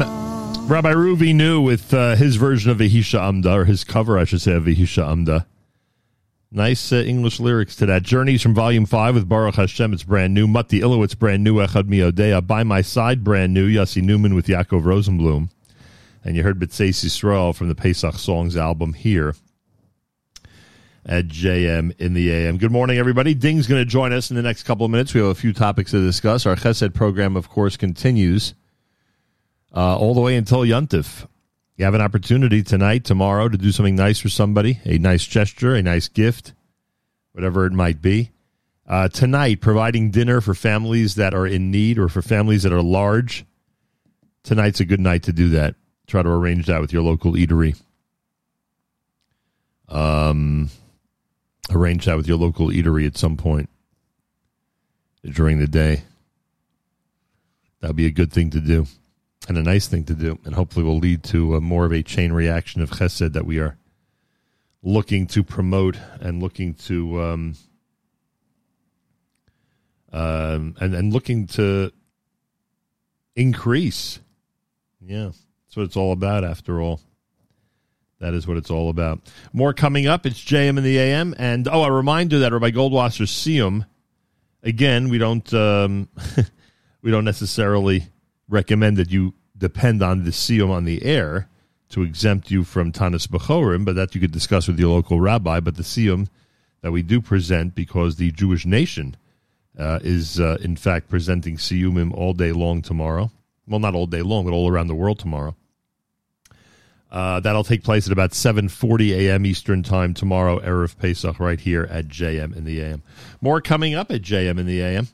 Rabbi Ruvi New with uh, his version of Vahisha Amda, or his cover, I should say, of Vahisha Amda. Nice uh, English lyrics to that. Journeys from Volume 5 with Baruch Hashem, it's brand new. Matti Ilowitz, brand new. Echad Miodea. By My Side, brand new. Yossi Newman with Yaakov Rosenblum. And you heard B'tseis Yisrael from the Pesach Songs album here at JM in the AM. Good morning, everybody. Ding's going to join us in the next couple of minutes. We have a few topics to discuss. Our Chesed program, of course, continues uh, all the way until Yuntif. You have an opportunity tonight, tomorrow, to do something nice for somebody, a nice gesture, a nice gift, whatever it might be. Uh, tonight, providing dinner for families that are in need or for families that are large. Tonight's a good night to do that. Try to arrange that with your local eatery. Um, arrange that with your local eatery at some point during the day. That'd be a good thing to do and a nice thing to do, and hopefully will lead to uh, more of a chain reaction of chesed that we are looking to promote and looking to um, um, and and looking to increase. Yeah, that's what it's all about. After all, that is what it's all about. More coming up. It's JM in the AM, and oh, a reminder that Rabbi Goldwasser's Siyum. Again, we don't um, (laughs) we don't necessarily recommend that you depend on the siyum on the air to exempt you from Tanis Bechorim, but that you could discuss with your local rabbi. But the siyum that we do present, because the Jewish nation uh, is uh, in fact presenting siyumim all day long tomorrow. Well, not all day long, but all around the world tomorrow. Uh, that'll take place at about 7.40 a.m. Eastern Time tomorrow, Erev Pesach, right here at JM in the AM. More coming up at JM in the AM.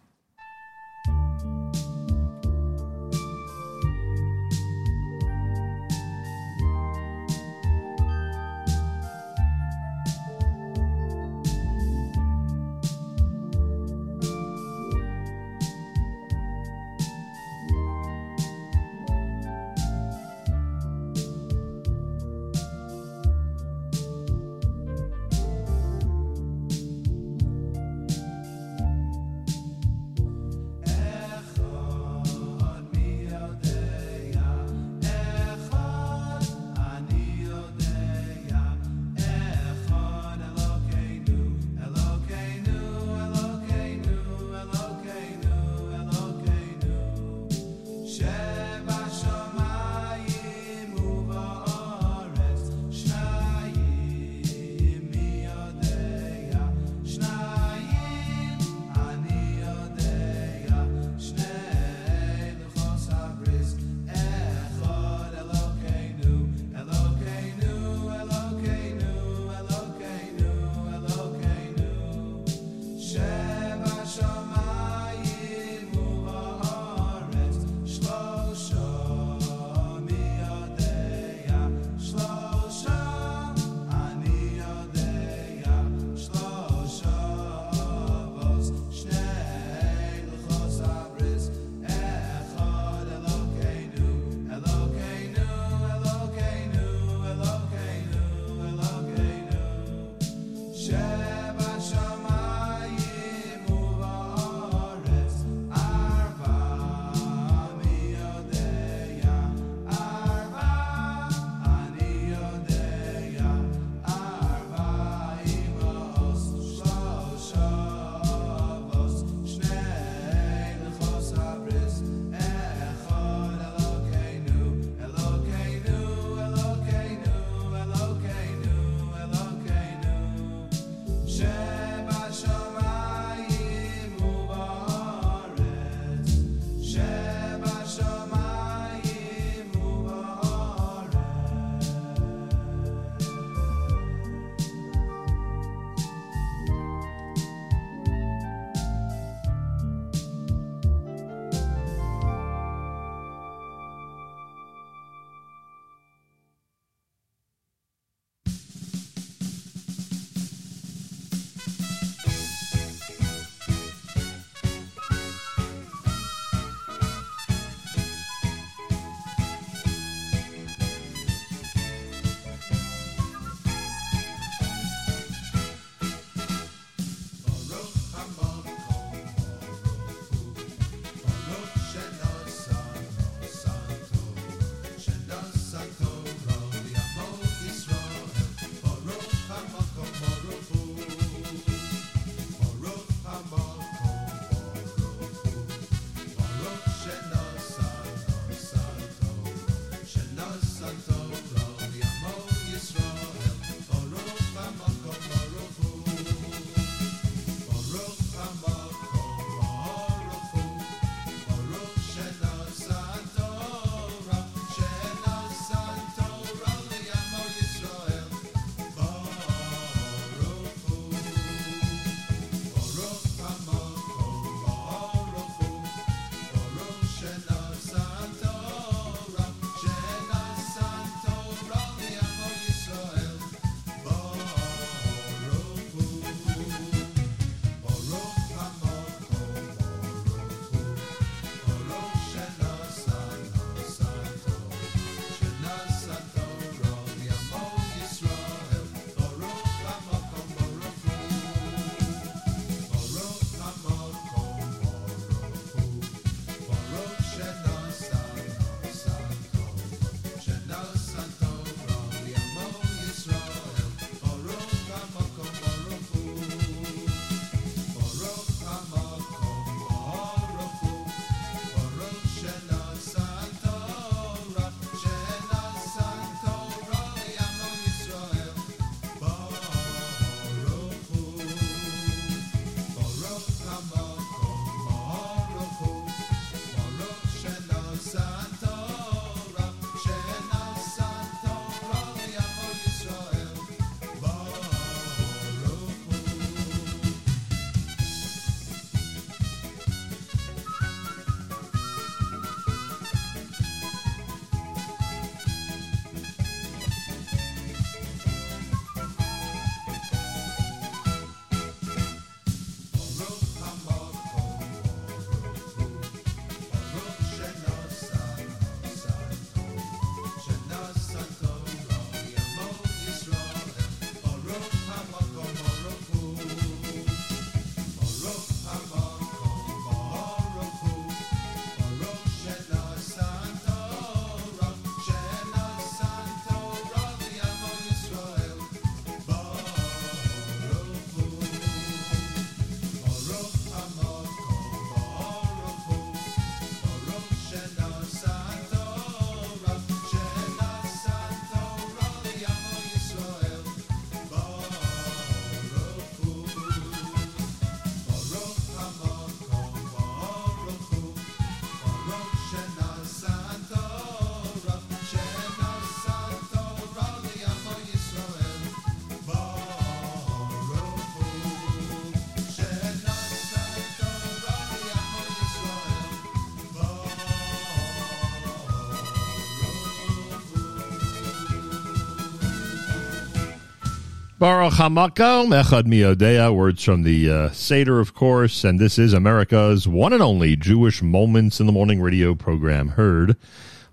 Baruch Hamakom, Echad Miodea, words from the uh, Seder, of course, and this is America's one and only Jewish Moments in the Morning radio program, heard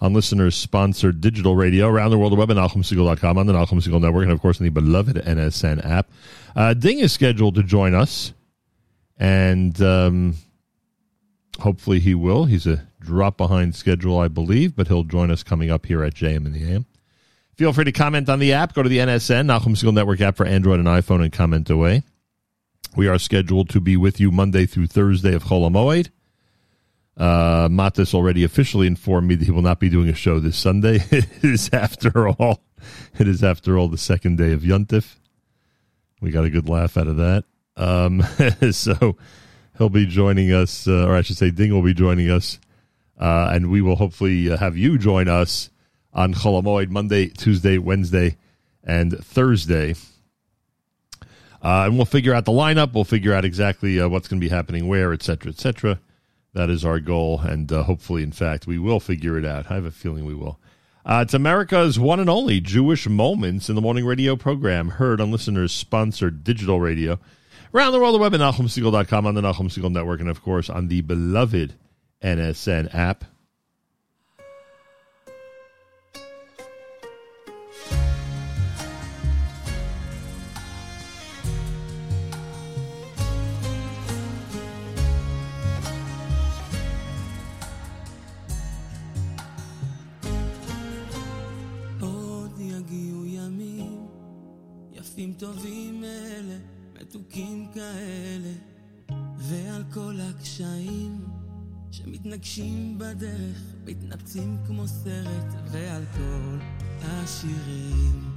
on listeners-sponsored digital radio around the world, the web at NachumSegal.com, on the Segal Network, and of course on the beloved NSN app. Uh, Ding is scheduled to join us, and um, hopefully he will. He's a drop behind schedule, I believe, but he'll join us coming up here at JM in the AM. Feel free to comment on the app. Go to the NSN, Nachum Segal Network app for Android and iPhone, and comment away. We are scheduled to be with you Monday through Thursday of Chol HaMoed. Uh, Matis already officially informed me that he will not be doing a show this Sunday. (laughs) it is after all, it is after all the second day of Yuntif. We got a good laugh out of that. Um, (laughs) so he'll be joining us, uh, or I should say, Ding will be joining us, uh, and we will hopefully uh, have you join us on Chol Hamoed Monday, Tuesday, Wednesday, and Thursday. Uh, and we'll figure out the lineup. We'll figure out exactly uh, what's going to be happening where, et cetera, et cetera. That is our goal, and uh, hopefully, in fact, we will figure it out. I have a feeling we will. Uh, it's America's one and only Jewish Moments in the Morning radio program, heard on listeners sponsored digital radio. Around the world, the web at NachumSegal.com, on the Nachum Segal Network, and of course on the beloved NSN app. כאלה, ועל כל הקשיים שמתנגשים בדרך, מתנפצים כמו סרט, ועל כל השירים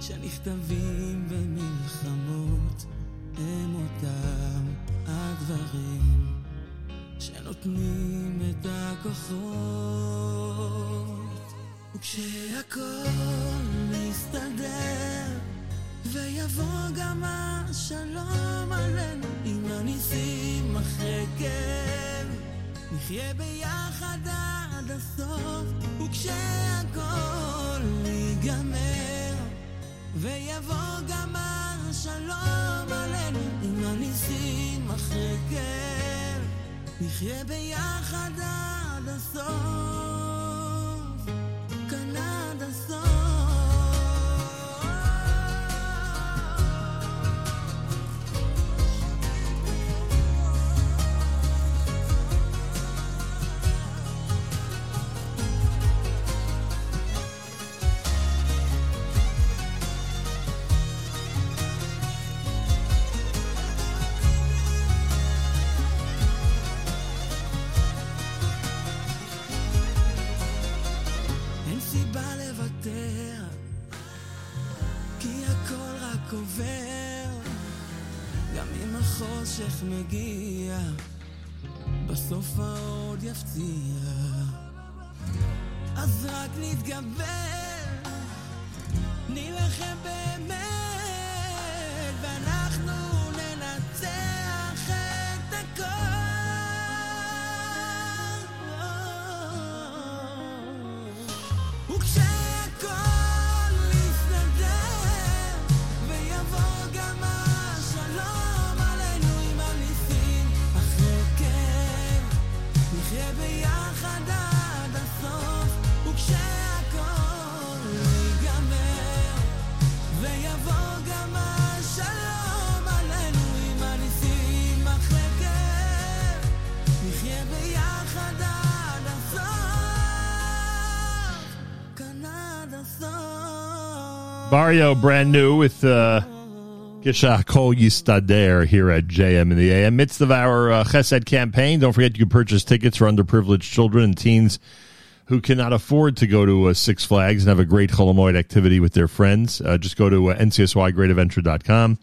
שנכתבים במלחמות, הם אותם הדברים שנותנים את הכוחות. וכשהכל מסתדר ויבוא גם השלום עלינו עם הניסים אחרי כאב נחיה ביחד עד הסוף וכשהכל ייגמר. ויבוא גם השלום עלינו עם הניסים אחרי כאב נחיה ביחד עד הסוף כאן עד הסוף רק עובר, גם אם החושך מגיע, בסוף האור יפציע. אז רק נתגבר, נילחם באמת, ואנחנו Barrio, brand new with uh, Gisha Kol Yistader here at JM in the AM. Midst of our uh, Chesed campaign, don't forget you can purchase tickets for underprivileged children and teens who cannot afford to go to uh, Six Flags and have a great Chol Hamoed activity with their friends. Uh, just go to uh, ncsygreatadventure.com.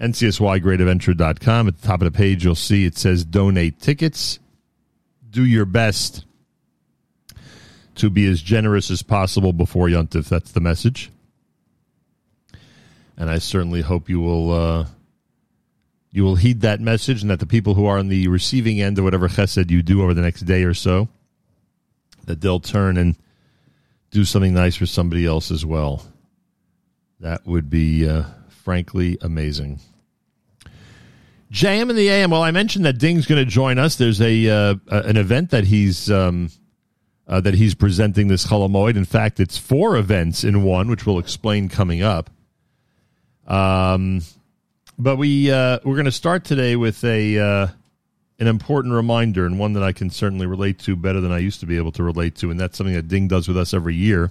ncsygreatadventure.com. At the top of the page, you'll see it says donate tickets. Do your best to be as generous as possible before Yontif. That's the message and I certainly hope you will uh, you will heed that message, and that the people who are on the receiving end of whatever chesed you do over the next day or so, that they'll turn and do something nice for somebody else as well. That would be uh, frankly amazing. JM in the AM. Well, I mentioned that Ding's going to join us. There's a uh, an event that he's um, uh, that he's presenting this Chol Hamoed. In fact, it's four events in one, which we'll explain coming up. Um, but we uh, we're going to start today with a uh, an important reminder and one that I can certainly relate to better than I used to be able to relate to, and that's something that Ding does with us every year.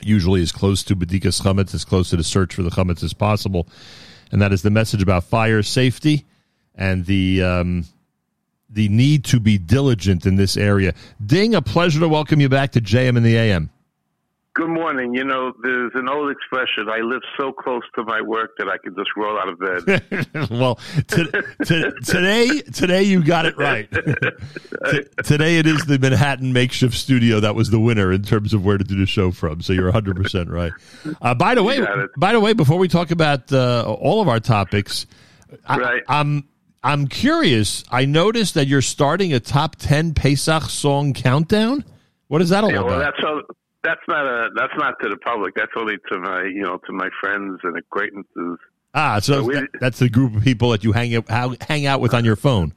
Usually, as close to Bedikas Chametz, as close to the search for the Chametz as possible, and that is the message about fire safety and the um, the need to be diligent in this area. Ding, a pleasure to welcome you back to JM in the AM. Good morning. You know, there's an old expression. I live so close to my work that I can just roll out of bed. (laughs) well, to, to, today, today you got it right. (laughs) T- today it is the Manhattan makeshift studio that was the winner in terms of where to do the show from. So you're 100 percent right. Uh, by the way, by the way, before we talk about uh, all of our topics, I, I'm I'm curious. I noticed that you're starting a top 10 Pesach song countdown. What is that all yeah, well, about? that's that's not a that's not to the public. That's only to my you know to my friends and acquaintances. Ah, so we- that- that's the group of people that you hang out, hang out with on your phone.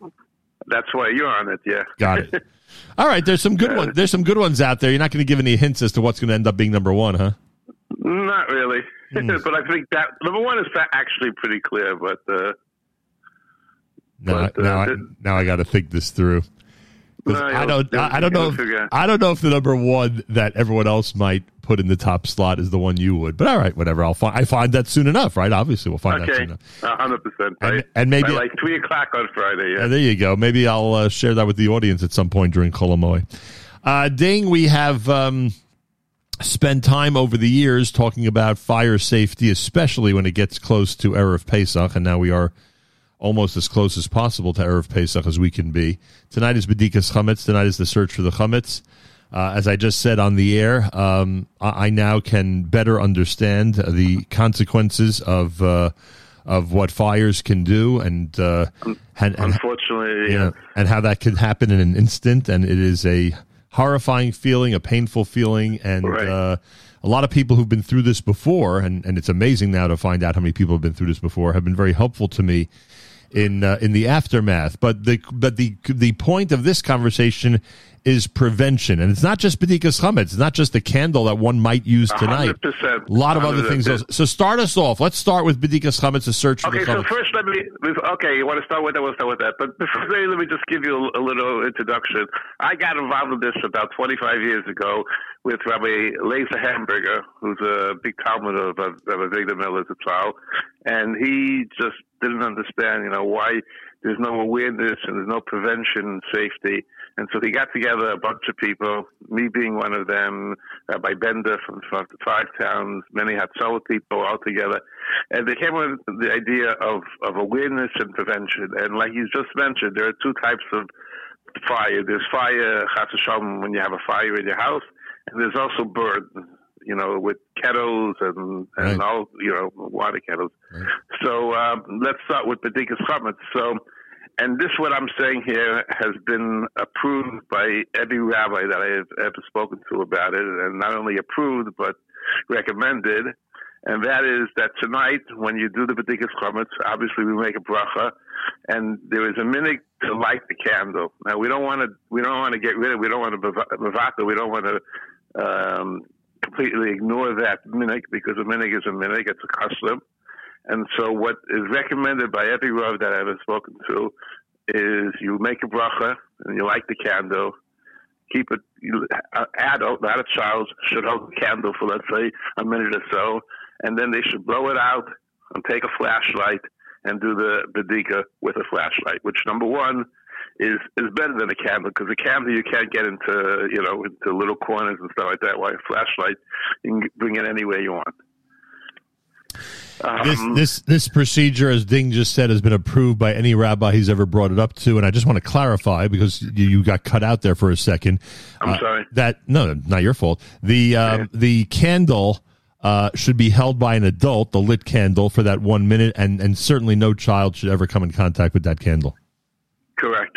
That's why you're on it. Yeah. Got it. (laughs) All right, there's some good ones. There's some good ones out there. You're not going to give any hints as to what's going to end up being number one, huh? Not really, Hmm. (laughs) but I think that number one is actually pretty clear. But uh, Now, But, uh, now, I, now I got to think this through. I don't. I, I don't know. If. I don't know if the number one that everyone else might put in the top slot is the one you would. But all right, whatever. I'll find. I find that soon enough, right? Obviously, we'll find that soon enough. hundred percent. And- and maybe- like three o'clock on Friday. Yeah. There you go. Maybe I'll uh, share that with the audience at some point during Chol Hamoed. Uh, Ding, we have um, spent time over the years talking about fire safety, especially when it gets close to Erev Pesach, and now we are almost as close as possible to Erev Pesach as we can be. Tonight is Bedikas Chametz. Tonight is the search for the Chametz. Uh, as I just said on the air, um, I, I now can better understand the consequences of uh, of what fires can do, and uh, and, and Unfortunately, you yeah. know, and how that can happen in an instant. And it is a horrifying feeling, a painful feeling, and uh, a lot of people who've been through this before, and, and it's amazing now to find out how many people have been through this before, have been very helpful to me in uh, in the aftermath. But the but the the point of this conversation is prevention, and it's not just bedikas chametz. It's not just the candle that one might use A tonight. A lot of other Hundred things. percent. So start us off. Let's start with bedikas chametz, the search for Okay, the so first let me. Okay, you want to start with that? We'll start with that. But before that, (laughs) let me just give you a, a little introduction. I got involved in this about 25 years ago with Rabbi Lazer Hamburger, who's a big Talmid of, of, of Avigdor Miller Zatzal, and he just didn't understand, you know, why there's no awareness and there's no prevention and safety. And so he got together a bunch of people, me being one of them, uh, by Bender from, from Five Towns, many Hatzalah people all together. And they came with the idea of, of awareness and prevention. And like you just mentioned, there are two types of fire. There's fire, chas when you have a fire in your house, and there's also burn, you know, with kettles and, and Right. all, you know, water kettles. So um, let's start with Bedikas Chametz. So, and this, what I'm saying here, has been approved by every rabbi that I have ever spoken to about it, and not only approved, but recommended. And that is that tonight, when you do the Bedikas Chametz, obviously we make a bracha, and there is a minhag to light the candle. Now we don't want to, we don't want to get rid of, we don't want to bavata, we don't want to um, completely ignore that minhag because a minhag is a minhag, it's a custom. And so, what is recommended by every Rav that I've ever spoken to is you make a bracha and you light the candle. Keep it, an adult, not a child, should hold the candle for, let's say, a minute or so. And then they should blow it out and take a flashlight and do the bedika with a flashlight, which number one is is better than a candle because a candle you can't get into you know into little corners and stuff like that. While a flashlight you can bring it anywhere you want. This Um, this this procedure, as Ding just said, has been approved by any rabbi he's ever brought it up to. And I just want to clarify because you, you got cut out there for a second. I'm Uh, sorry. That no, no, not your fault. The um, the candle uh, should be held by an adult, the lit candle, for that one minute, and and certainly no child should ever come in contact with that candle. Correct.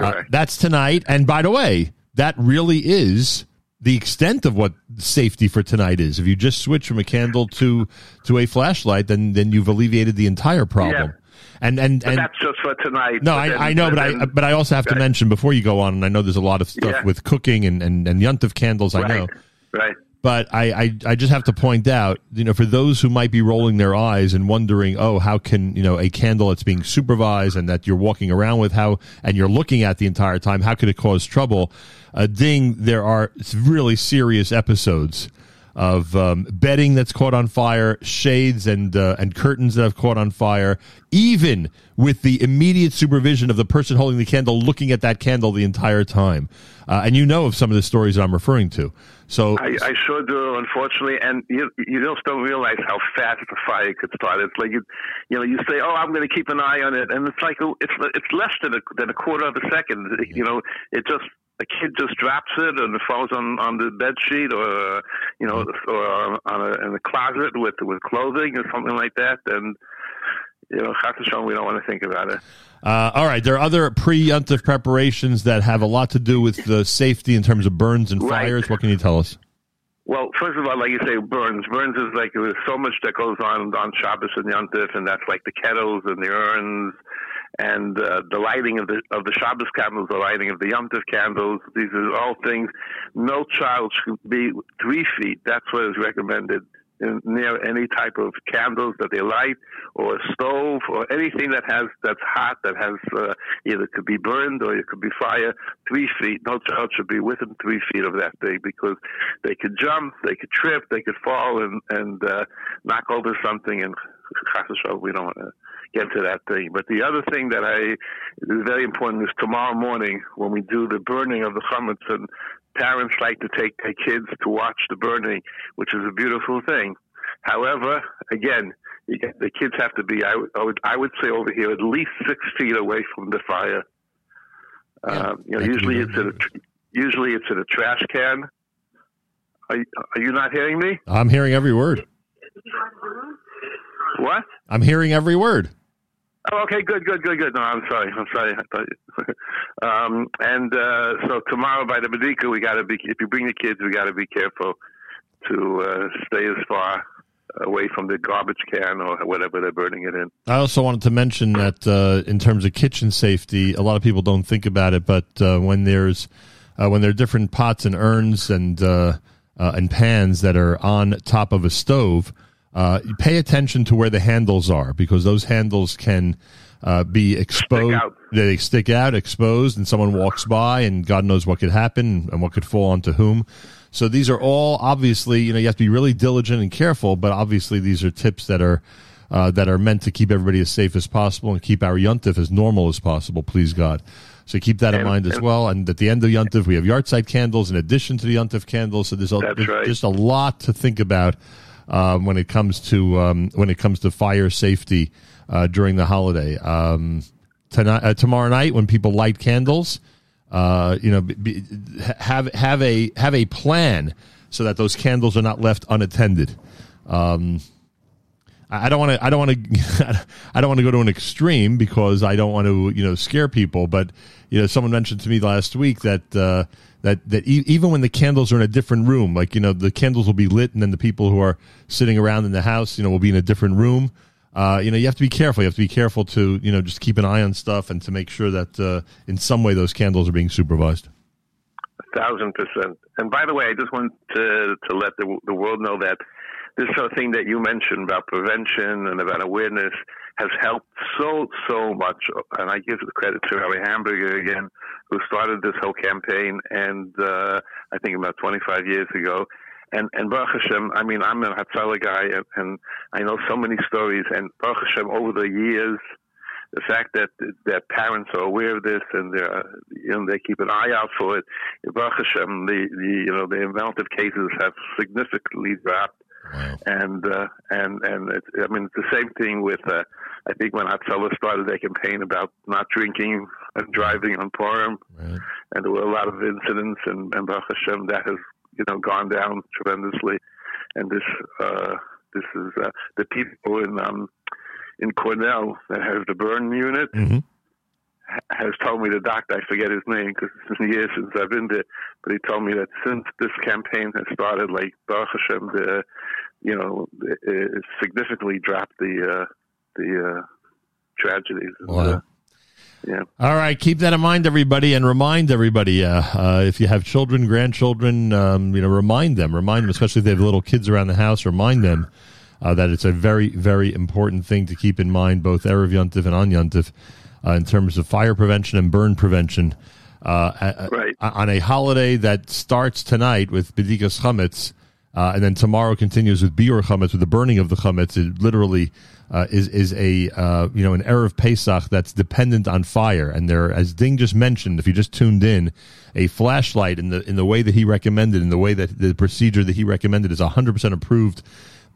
Uh, that's tonight. And by the way, that really is the extent of what safety for tonight is. If you just switch from a candle to to a flashlight, then then you've alleviated the entire problem. And and But and that's just for tonight. no, I, then- I know, but I but I also have to mention before you go on, and I know there's a lot of stuff Yeah. with cooking and and and yuntif candles. I know, Right. But I, I I just have to point out, you know, for those who might be rolling their eyes and wondering, oh, how can you know a candle that's being supervised and that you're walking around with how and you're looking at the entire time, how could it cause trouble? Uh, ding, there are really serious episodes of um, bedding that's caught on fire, shades and uh, and curtains that have caught on fire, even with the immediate supervision of the person holding the candle, looking at that candle the entire time. Uh, and you know of some of the stories I'm referring to. So I, I sure do, unfortunately, and you you just don't realize how fast the fire could start. It's like you, you know, you say, "Oh, I'm going to keep an eye on it," and it's like it's it's less than a than a quarter of a second. You know, it just a kid just drops it and it falls on on the bed sheet or you know or on a, in the closet with with clothing or something like that. And you know, V'Shalom, we don't want to think about it. Uh, all right, there are other pre-yuntif preparations that have a lot to do with the safety in terms of burns and Right. fires. What can you tell us? Well, first of all, like you say, burns. Burns is like there's so much that goes on on Shabbos and Yontif, and that's like the kettles and the urns, and uh, the lighting of the of the Shabbos candles, the lighting of the Yontif candles. These are all things. No child should be three feet. That's what is recommended in, near any type of candles that they light, or a stove, or anything that has that's hot that has uh, either could be burned or it could be fire. Three feet. No child should be within three feet of that thing because they could jump, they could trip, they could fall and and uh, knock over something. And (laughs) we don't want to get to that thing. But the other thing that I is very important is tomorrow morning when we do the burning of the chametz and parents like to take their kids to watch the burning, which is a beautiful thing. However, again, you get, the kids have to be, I would, I would, I would say over here, at least six feet away from the fire. Um, you know, usually it's in a, usually it's in a trash can. Are are you not hearing me? I'm hearing every word. What? I'm hearing every word. Oh, okay, good, good, good, good. No, I'm sorry. I'm sorry. (laughs) Um, and uh, so tomorrow by the Badika, we got to be. If you bring the kids, we got to be careful to uh, stay as far away from the garbage can or whatever they're burning it in. I also wanted to mention that uh, in terms of kitchen safety, a lot of people don't think about it, but uh, when there's uh, when there are different pots and urns and uh, uh, and pans that are on top of a stove, uh, pay attention to where the handles are because those handles can uh, be exposed. They stick out, exposed, and someone walks by, and God knows what could happen and what could fall onto whom. So these are all obviously, you know, you have to be really diligent and careful, but obviously these are tips that are uh, that are meant to keep everybody as safe as possible and keep our yuntif as normal as possible. Please God. So keep that in And- mind as well. And at the end of yuntif, we have yahrzeit candles in addition to the yuntif candles. So there's, a, there's right. just a lot to think about um, when it comes to um, when it comes to fire safety uh, during the holiday. Um, tonight, uh, tomorrow night, when people light candles, uh, you know, be, have have a have a plan so that those candles are not left unattended. Um, I don't want to. I don't want to. (laughs) I don't want to go to an extreme because I don't want to, you know, scare people. But you know, someone mentioned to me last week that uh, that that e- even when the candles are in a different room, like you know, the candles will be lit, and then the people who are sitting around in the house, you know, will be in a different room. Uh, you know, you have to be careful. You have to be careful to, you know, just keep an eye on stuff and to make sure that uh, in some way those candles are being supervised. A thousand percent. And by the way, I just want to to let the the world know that this sort of thing that you mentioned about prevention and about awareness has helped so so much. And I give the credit to Harry Hamburger again, who started this whole campaign, and uh, I think about 25 years ago. And and Baruch Hashem, I mean, I'm a Hatzalah guy, and, and I know so many stories. And Baruch Hashem, over the years, the fact that their parents are aware of this and they you know they keep an eye out for it. Baruch Hashem, the, the you know the amount of cases have significantly dropped. And uh, and and it's, I mean it's the same thing with uh, I think when Hatzalah started their campaign about not drinking and driving on Purim, and there were a lot of incidents, and, and Baruch Hashem that has you know gone down tremendously, and this uh, this is uh, the people in um, in Cornell that has the burn unit has told me the doctor. I forget his name because it's been years since I've been there. But he told me that since this campaign has started, like Baruch Hashem, the you know, it, it significantly dropped the uh, the uh, tragedies. Wow. uh, yeah. All right, keep that in mind, everybody, and remind everybody. Uh, uh, if you have children, grandchildren, um, you know, remind them, remind them, especially if they have little kids around the house. Remind them uh, that it's a very, very important thing to keep in mind, both erev yontif and on yontif, uh, in terms of fire prevention and burn prevention. Uh, a- On a holiday that starts tonight with Bedikas Chametz, uh, and then tomorrow continues with Biur Chametz, with the burning of the Chametz. It literally uh, is is a uh, you know an erev Pesach that's dependent on fire. And there, as Ding just mentioned, if you just tuned in, a flashlight in the in the way that he recommended, in the way that the procedure that he recommended, is hundred percent approved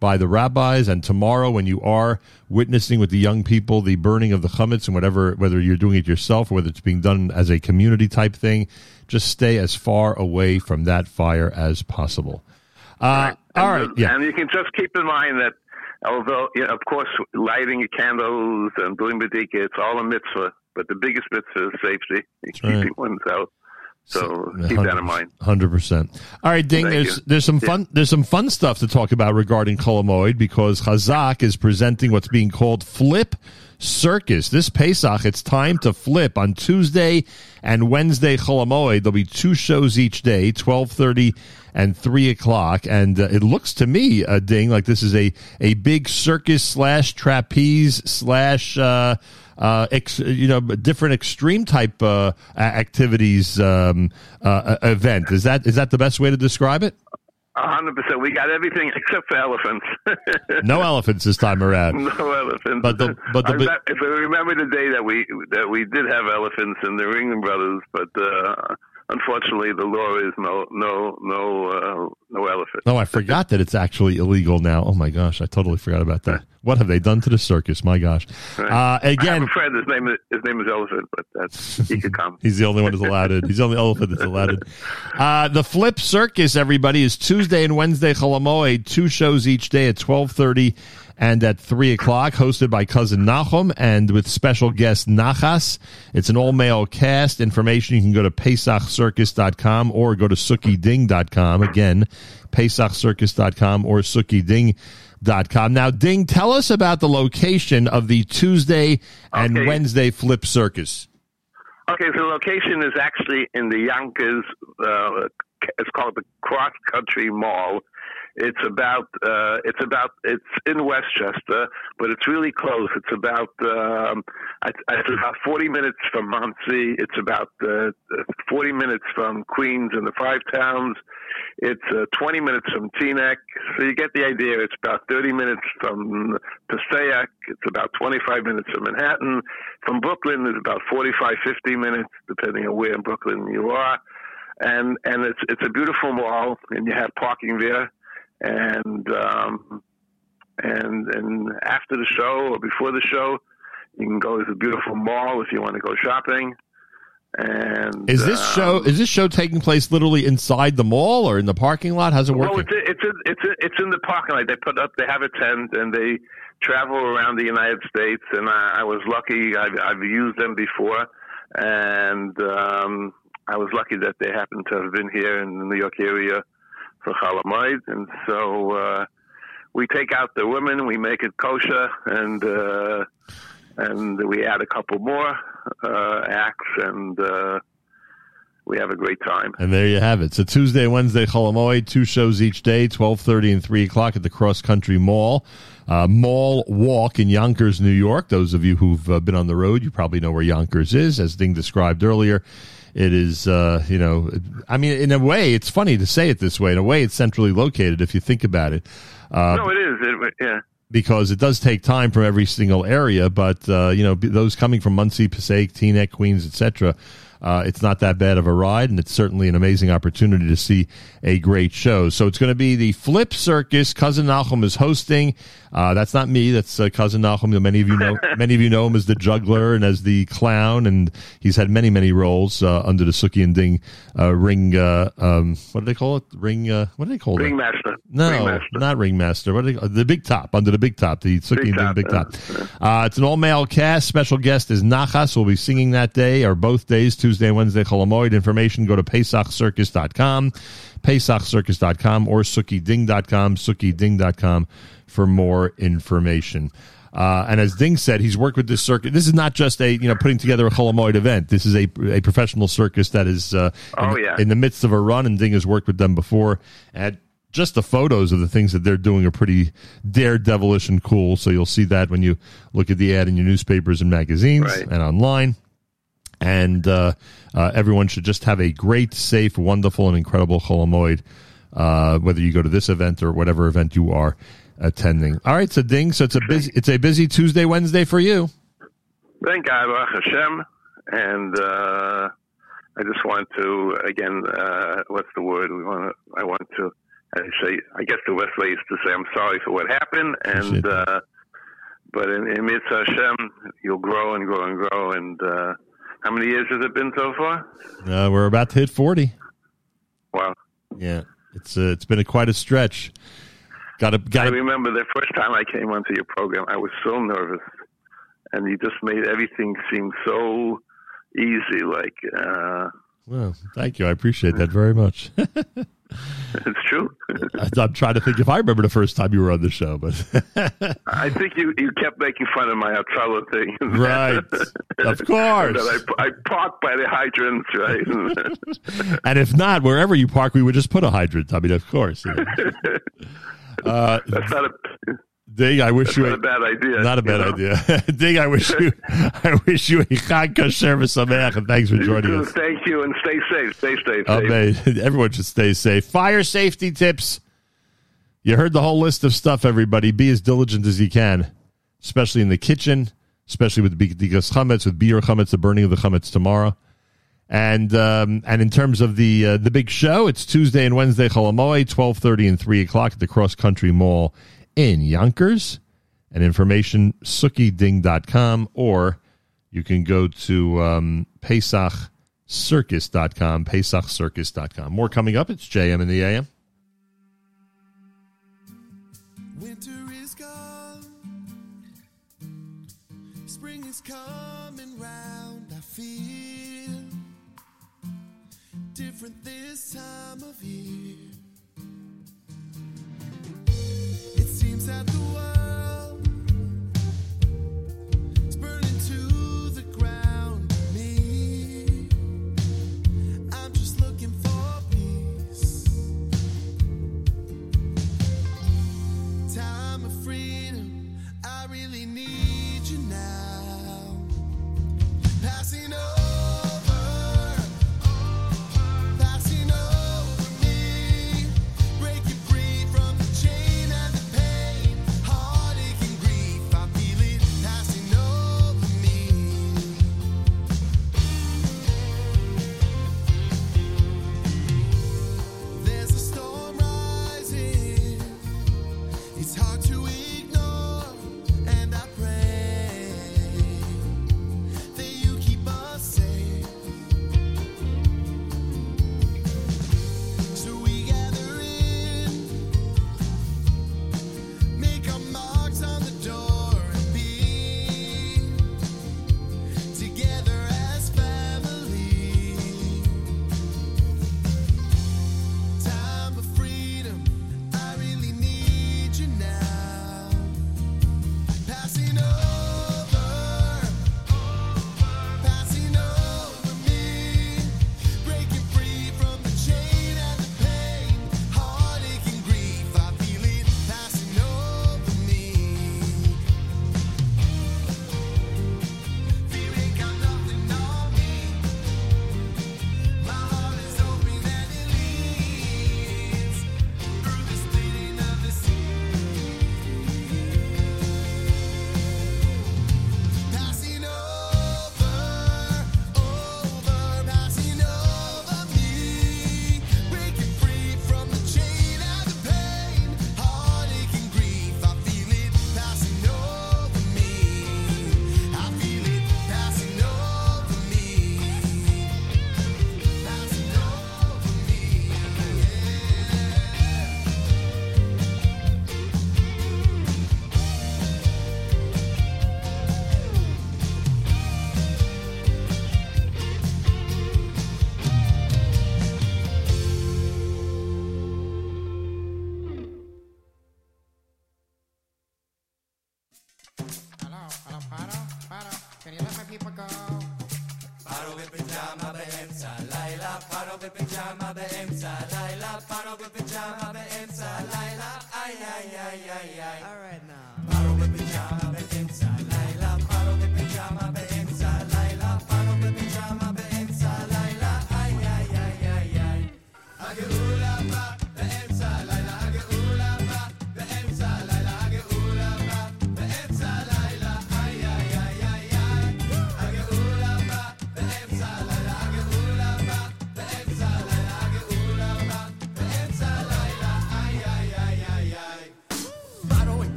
by the rabbis. And tomorrow, when you are witnessing with the young people the burning of the chametz and whatever, whether you're doing it yourself or whether it's being done as a community type thing, just stay as far away from that fire as possible. Uh, all right, yeah. And you can just keep in mind that although, you know, of course, lighting your candles and doing badika, it's all a mitzvah. But the biggest mitzvah is safety and right. keeping one's out. So keep that in mind. Hundred percent. All right, Ding. Thank there's you. there's some fun there's some fun stuff to talk about regarding Chol Hamoed because Chazak is presenting what's being called Flip Circus. This Pesach, it's time to flip on Tuesday and Wednesday Chol Hamoed. There'll be two shows each day, twelve thirty and three o'clock. And uh, it looks to me, uh, Ding, like this is a a big circus slash trapeze slash. Uh, uh, ex, you know, different extreme type uh, activities um, uh, event. Is that is that the best way to describe it? Hundred percent. We got everything (laughs) except for elephants. (laughs) No elephants this time around. no elephants. But the- but the- I if I remember the day that we that we did have elephants in the Ringling Brothers, but uh, unfortunately the law is no no no uh, no elephant. No, I forgot that it's actually illegal now. Oh my gosh, I totally forgot about that. What have they done to the circus? My gosh. Uh, I again, a friend. His name is his name is Elephant, but that's he could come. (laughs) He's the only one that's allowed it. He's the only elephant that's allowed it. Uh, the Flip Circus, everybody, is Tuesday and Wednesday Chol Hamoed. Two shows each day at twelve thirty and at three o'clock, hosted by cousin Nachum and with special guest Nachas. It's an all male cast. Information you can go to PesachCircus.com or go to SukiDing.com. Again, PesachCircus.com or SukiDing.com. Now, Ding, tell us about the location of the Tuesday and Okay. Wednesday Flip Circus. Okay, so the location is actually in the Yonkers. Uh, it's called the Cross Country Mall. It's about uh, it's about it's in Westchester, but it's really close. It's about um, it's about forty minutes from Monsey. It's about uh, forty minutes from Queens and the Five Towns. It's uh, twenty minutes from Teaneck. So you get the idea. It's about thirty minutes from Passaic. It's about twenty-five minutes from Manhattan. From Brooklyn, it's about 45, 50 minutes, depending on where in Brooklyn you are. And and it's it's a beautiful mall, and you have parking there. And um, and and after the show or before the show, you can go to the beautiful mall if you want to go shopping. And Is this um, show is this show taking place literally inside the mall or in the parking lot? How's it working? Well, it's it's it's it's in the parking lot. They put up, they have a tent, and they travel around the United States. And I, I was lucky; I've, I've used them before, and um, I was lucky that they happened to have been here in the New York area for Chol Hamoed. And so uh, we take out the women, we make it kosher, and uh, and we add a couple more uh, acts, and uh, we have a great time. And there you have it. So Tuesday, Wednesday, Chol Hamoed, two shows each day, twelve thirty and three o'clock at the Cross Country Mall, uh, Mall Walk in Yonkers, New York. Those of you who've uh, been on the road, you probably know where Yonkers is, as Ding described earlier. It is, uh, you know, I mean, in a way, it's funny to say it this way. In a way, it's centrally located if you think about it. Uh, no, it is. It, yeah. because it does take time from every single area. But uh, you know, those coming from Monsey, Passaic, Teaneck, Queens, etc., uh, it's not that bad of a ride, and it's certainly an amazing opportunity to see a great show. So it's going to be the Flip Circus. Cousin Nahum is hosting. Uh, that's not me. That's uh, cousin Nahum. Many of you know. (laughs) many of you know him as the juggler and as the clown, and he's had many, many roles uh, under the Suki and Ding uh, ring. Uh, um, what do they call it? Ring. Uh, what do they call it? Ringmaster. No, Ringmaster. not ringmaster. What are the big top under the big top, the Suki and Ding big top. Uh, it's an all male cast. Special guest is Nachas. Will be singing that day or both days, Tuesday and Wednesday. Chol Hamoed information. Go to PesachCircus.com, PesachCircus.com, or SukiDing.com, SukiDing.com for more information. Uh, and as Ding said, he's worked with this circuit. This is not just a you know putting together a Chol Hamoed event. This is a a professional circus that is uh, Oh, in, yeah. in the midst of a run, and Ding has worked with them before. And just the photos of the things that they're doing are pretty daredevilish and cool. So you'll see that when you look at the ad in your newspapers and magazines Right. and online. And uh, uh, everyone should just have a great, safe, wonderful, and incredible Chol Hamoed, uh, whether you go to this event or whatever event you are attending. All right, so Ding, so it's a busy, it's a busy Tuesday, Wednesday for you. Thank God, Baruch Hashem. And uh, I just want to again, uh, what's the word? We want to. I want to. I say. I guess the best way is to say I'm sorry for what happened, and uh, but in, in Mitzvah Hashem, you'll grow and grow and grow. And uh, how many years has it been so far? Uh, we're about to hit forty. Wow. Yeah, it's uh, it's been a, quite a stretch. Got to I got to remember the first time I came onto your program, I was so nervous, and you just made everything seem so easy. Like uh, Well, thank you. I appreciate that very much. (laughs) (laughs) it's true. (laughs) I'm trying to think if I remember the first time you were on the show, but (laughs) I think you, you kept making fun of my Othello thing. Right. Of course. that I, I parked by the hydrants, right? and if not, wherever you park, we would just put a hydrant. I mean, of course. you know. Uh, That's not a Ding, I wish that's you not a bad idea. Not a you bad know? idea. (laughs) Ding, I wish you, (laughs) I wish you a Chanukah service and thanks for joining us. Thank you, and stay safe. Stay safe. Safe. (laughs) everyone should stay safe. Fire safety tips. You heard the whole list of stuff, everybody. Be as diligent as you can, especially in the kitchen, especially with Bedikas Chametz, with Biur Chametz, the burning of the Chametz tomorrow. And um, and in terms of the uh, the big show, it's Tuesday and Wednesday, Chol Hamoed, 12.30 and 3 o'clock at the Cross Country Mall in Yonkers. And information, sukiding.com, or you can go to um, PesachCircus.com, PesachCircus.com. More coming up. It's JM in the AM.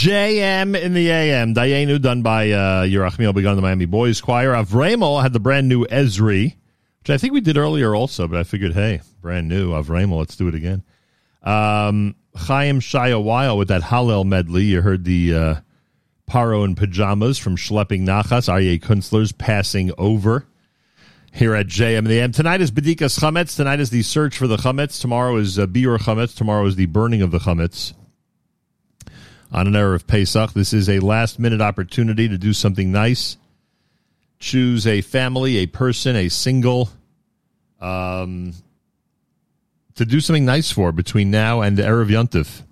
JM in the AM. Dayenu, done by uh, Yerachmiel Begun, the Miami Boys Choir. Avremel had the brand new Esri, which I think we did earlier also, but I figured, hey, brand new Avremel, let's do it again. Um, Chaim Shaya with that Hallel medley. You heard the uh, Paro in Pajamas from Schlepping Nachas, Aryeh Kunstler's Passing Over here at JM the AM. Tonight is Bedikas Chametz. Tonight is the search for the Chametz. Tomorrow is uh, Biur Chametz. Tomorrow is the burning of the Chametz on an era of Pesach. This is a last minute opportunity to do something nice. Choose a family, a person, a single, um, to do something nice for between now and Erev Yontif,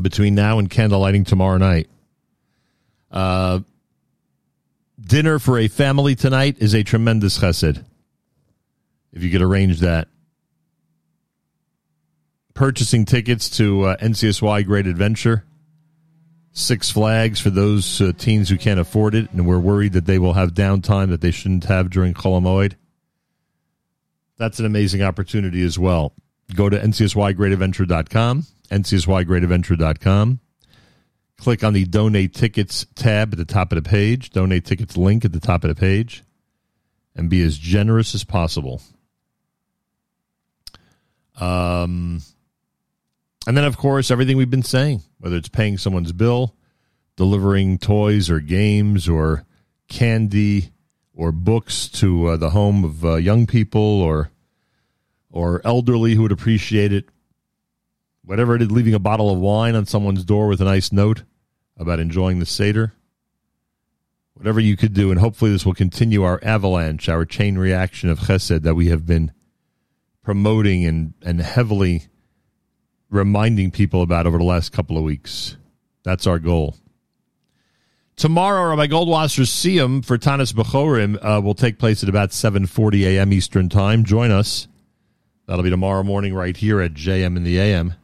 between now and candle lighting tomorrow night. Uh, dinner for a family tonight is a tremendous chesed. If you could arrange that. Purchasing tickets to uh, NCSY Great Adventure. Six Flags for those uh, teens who can't afford it and we're worried that they will have downtime that they shouldn't have during Chol Hamoed. That's an amazing opportunity as well. Go to ncsygreatadventure.com, ncsygreatadventure.com. Click on the Donate Tickets tab at the top of the page, Donate Tickets link at the top of the page, and be as generous as possible. Um, and then, of course, everything we've been saying, whether it's paying someone's bill, delivering toys or games or candy or books to uh, the home of uh, young people or or elderly who would appreciate it. Whatever it is, leaving a bottle of wine on someone's door with a nice note about enjoying the Seder. Whatever you could do, and hopefully this will continue our avalanche, our chain reaction of chesed that we have been promoting and, and heavily reminding people about over the last couple of weeks. That's our goal. Tomorrow, Rabbi Goldwasser's Siyum for Taanis Bechorim uh, will take place at about 7.40 a.m. Eastern Time. Join us. That'll be tomorrow morning right here at JM in the AM.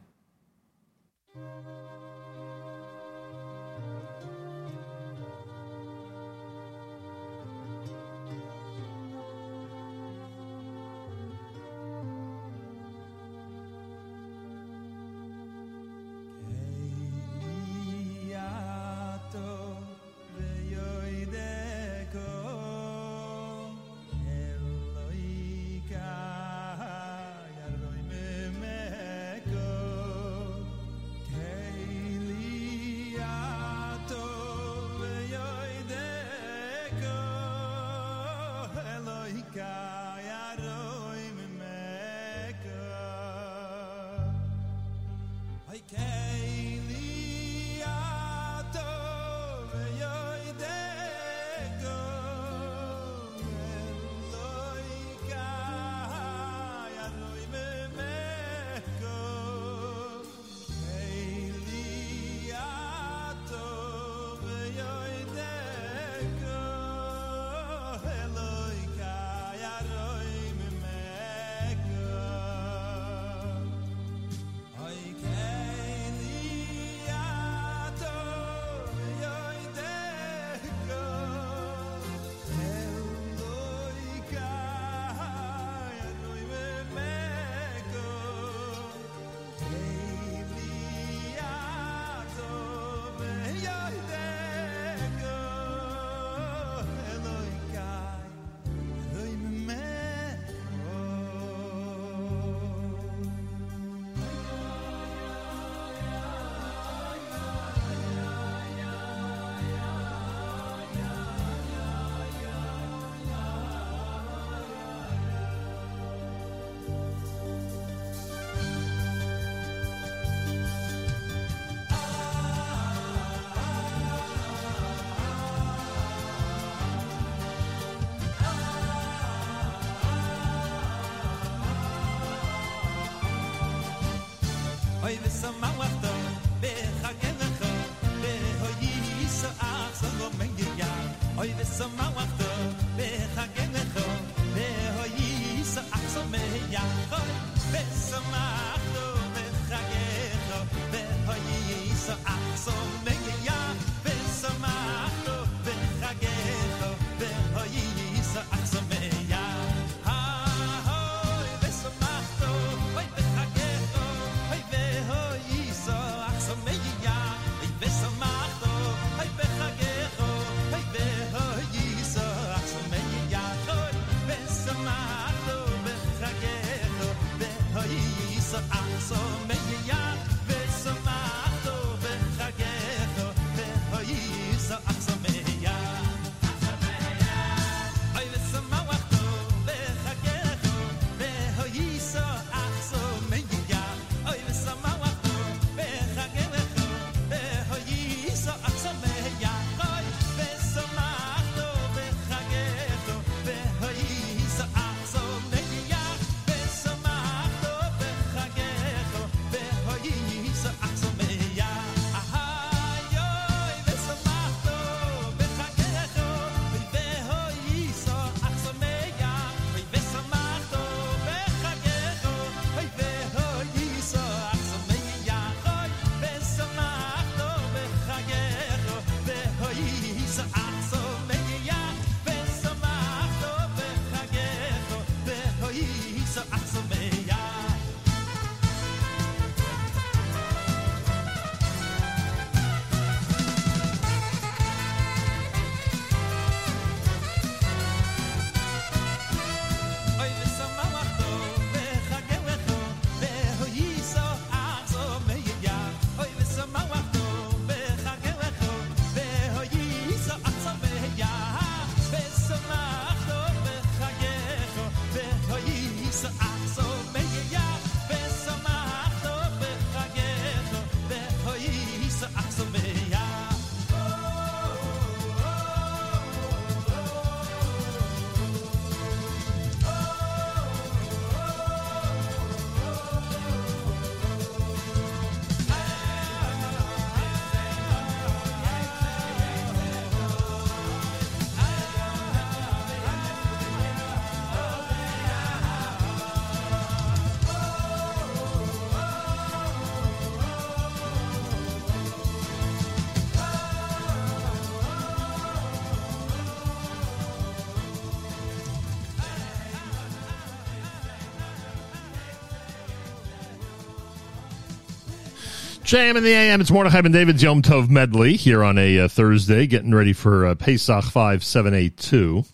JM in the AM. It's Mordechai and David's Yom Tov medley here on a uh, Thursday, getting ready for uh, Pesach 5782.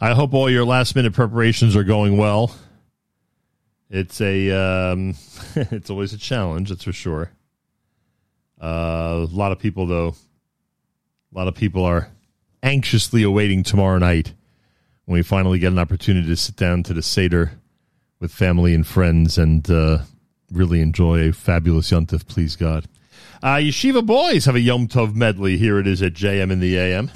I hope all your last minute preparations are going well. It's a um, (laughs) it's always a challenge, that's for sure. Uh, a lot of people, though, a lot of people are anxiously awaiting tomorrow night when we finally get an opportunity to sit down to the Seder with family and friends and uh, really enjoy a fabulous Yontif, please God. Uh, Yeshiva Boys have a Yom Tov medley. Here it is at JM in the AM.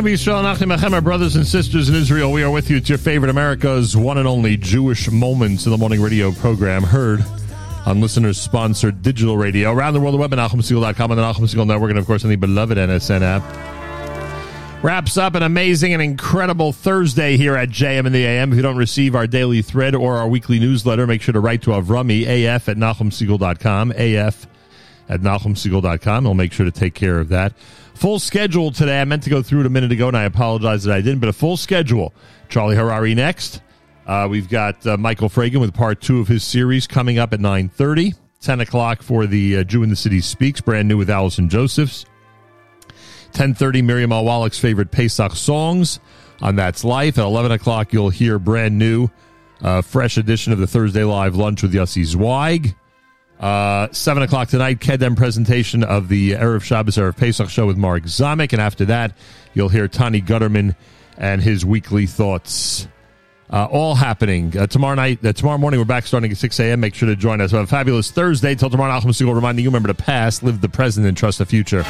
Achenu B'Yisrael, Nachim Achem, our brothers and sisters in Israel. We are with you. It's your favorite America's one and only Jewish Moments in the Morning radio program, heard on listeners-sponsored digital radio around the world, the web at NachumSegal.com and the Nachum Segal Network, and of course on the beloved NSN app. Wraps up an amazing and incredible Thursday here at JM in the AM. If you don't receive our daily thread or our weekly newsletter, make sure to write to Avrami, af at NachumSegal.com, af at NachumSegal.com. I'll make sure to take care of that. Full schedule today. I meant to go through it a minute ago, and I apologize that I didn't, but a full schedule. Charlie Harary next. Uh, we've got uh, Michael Fragan with part two of his series coming up at 9.30. 10 o'clock for the uh, Jew in the City Speaks, brand new with Allison Josephs. 10.30, Miriam Al Wallach's favorite Pesach songs on That's Life. At 11 o'clock, you'll hear brand new, uh, fresh edition of the Thursday Live Lunch with Yossi Zweig. Uh, 7 o'clock tonight, Kedem presentation of the Erev Shabbos, Erev Pesach show with Mark Zamek. And after that, you'll hear Tani Gutterman and his weekly thoughts. Uh, all happening uh, tomorrow night. Uh, tomorrow morning, we're back starting at 6 a.m. Make sure to join us. Have a fabulous Thursday. Till tomorrow, Nachum Segal reminding you, remember the past, live the present, and trust the future.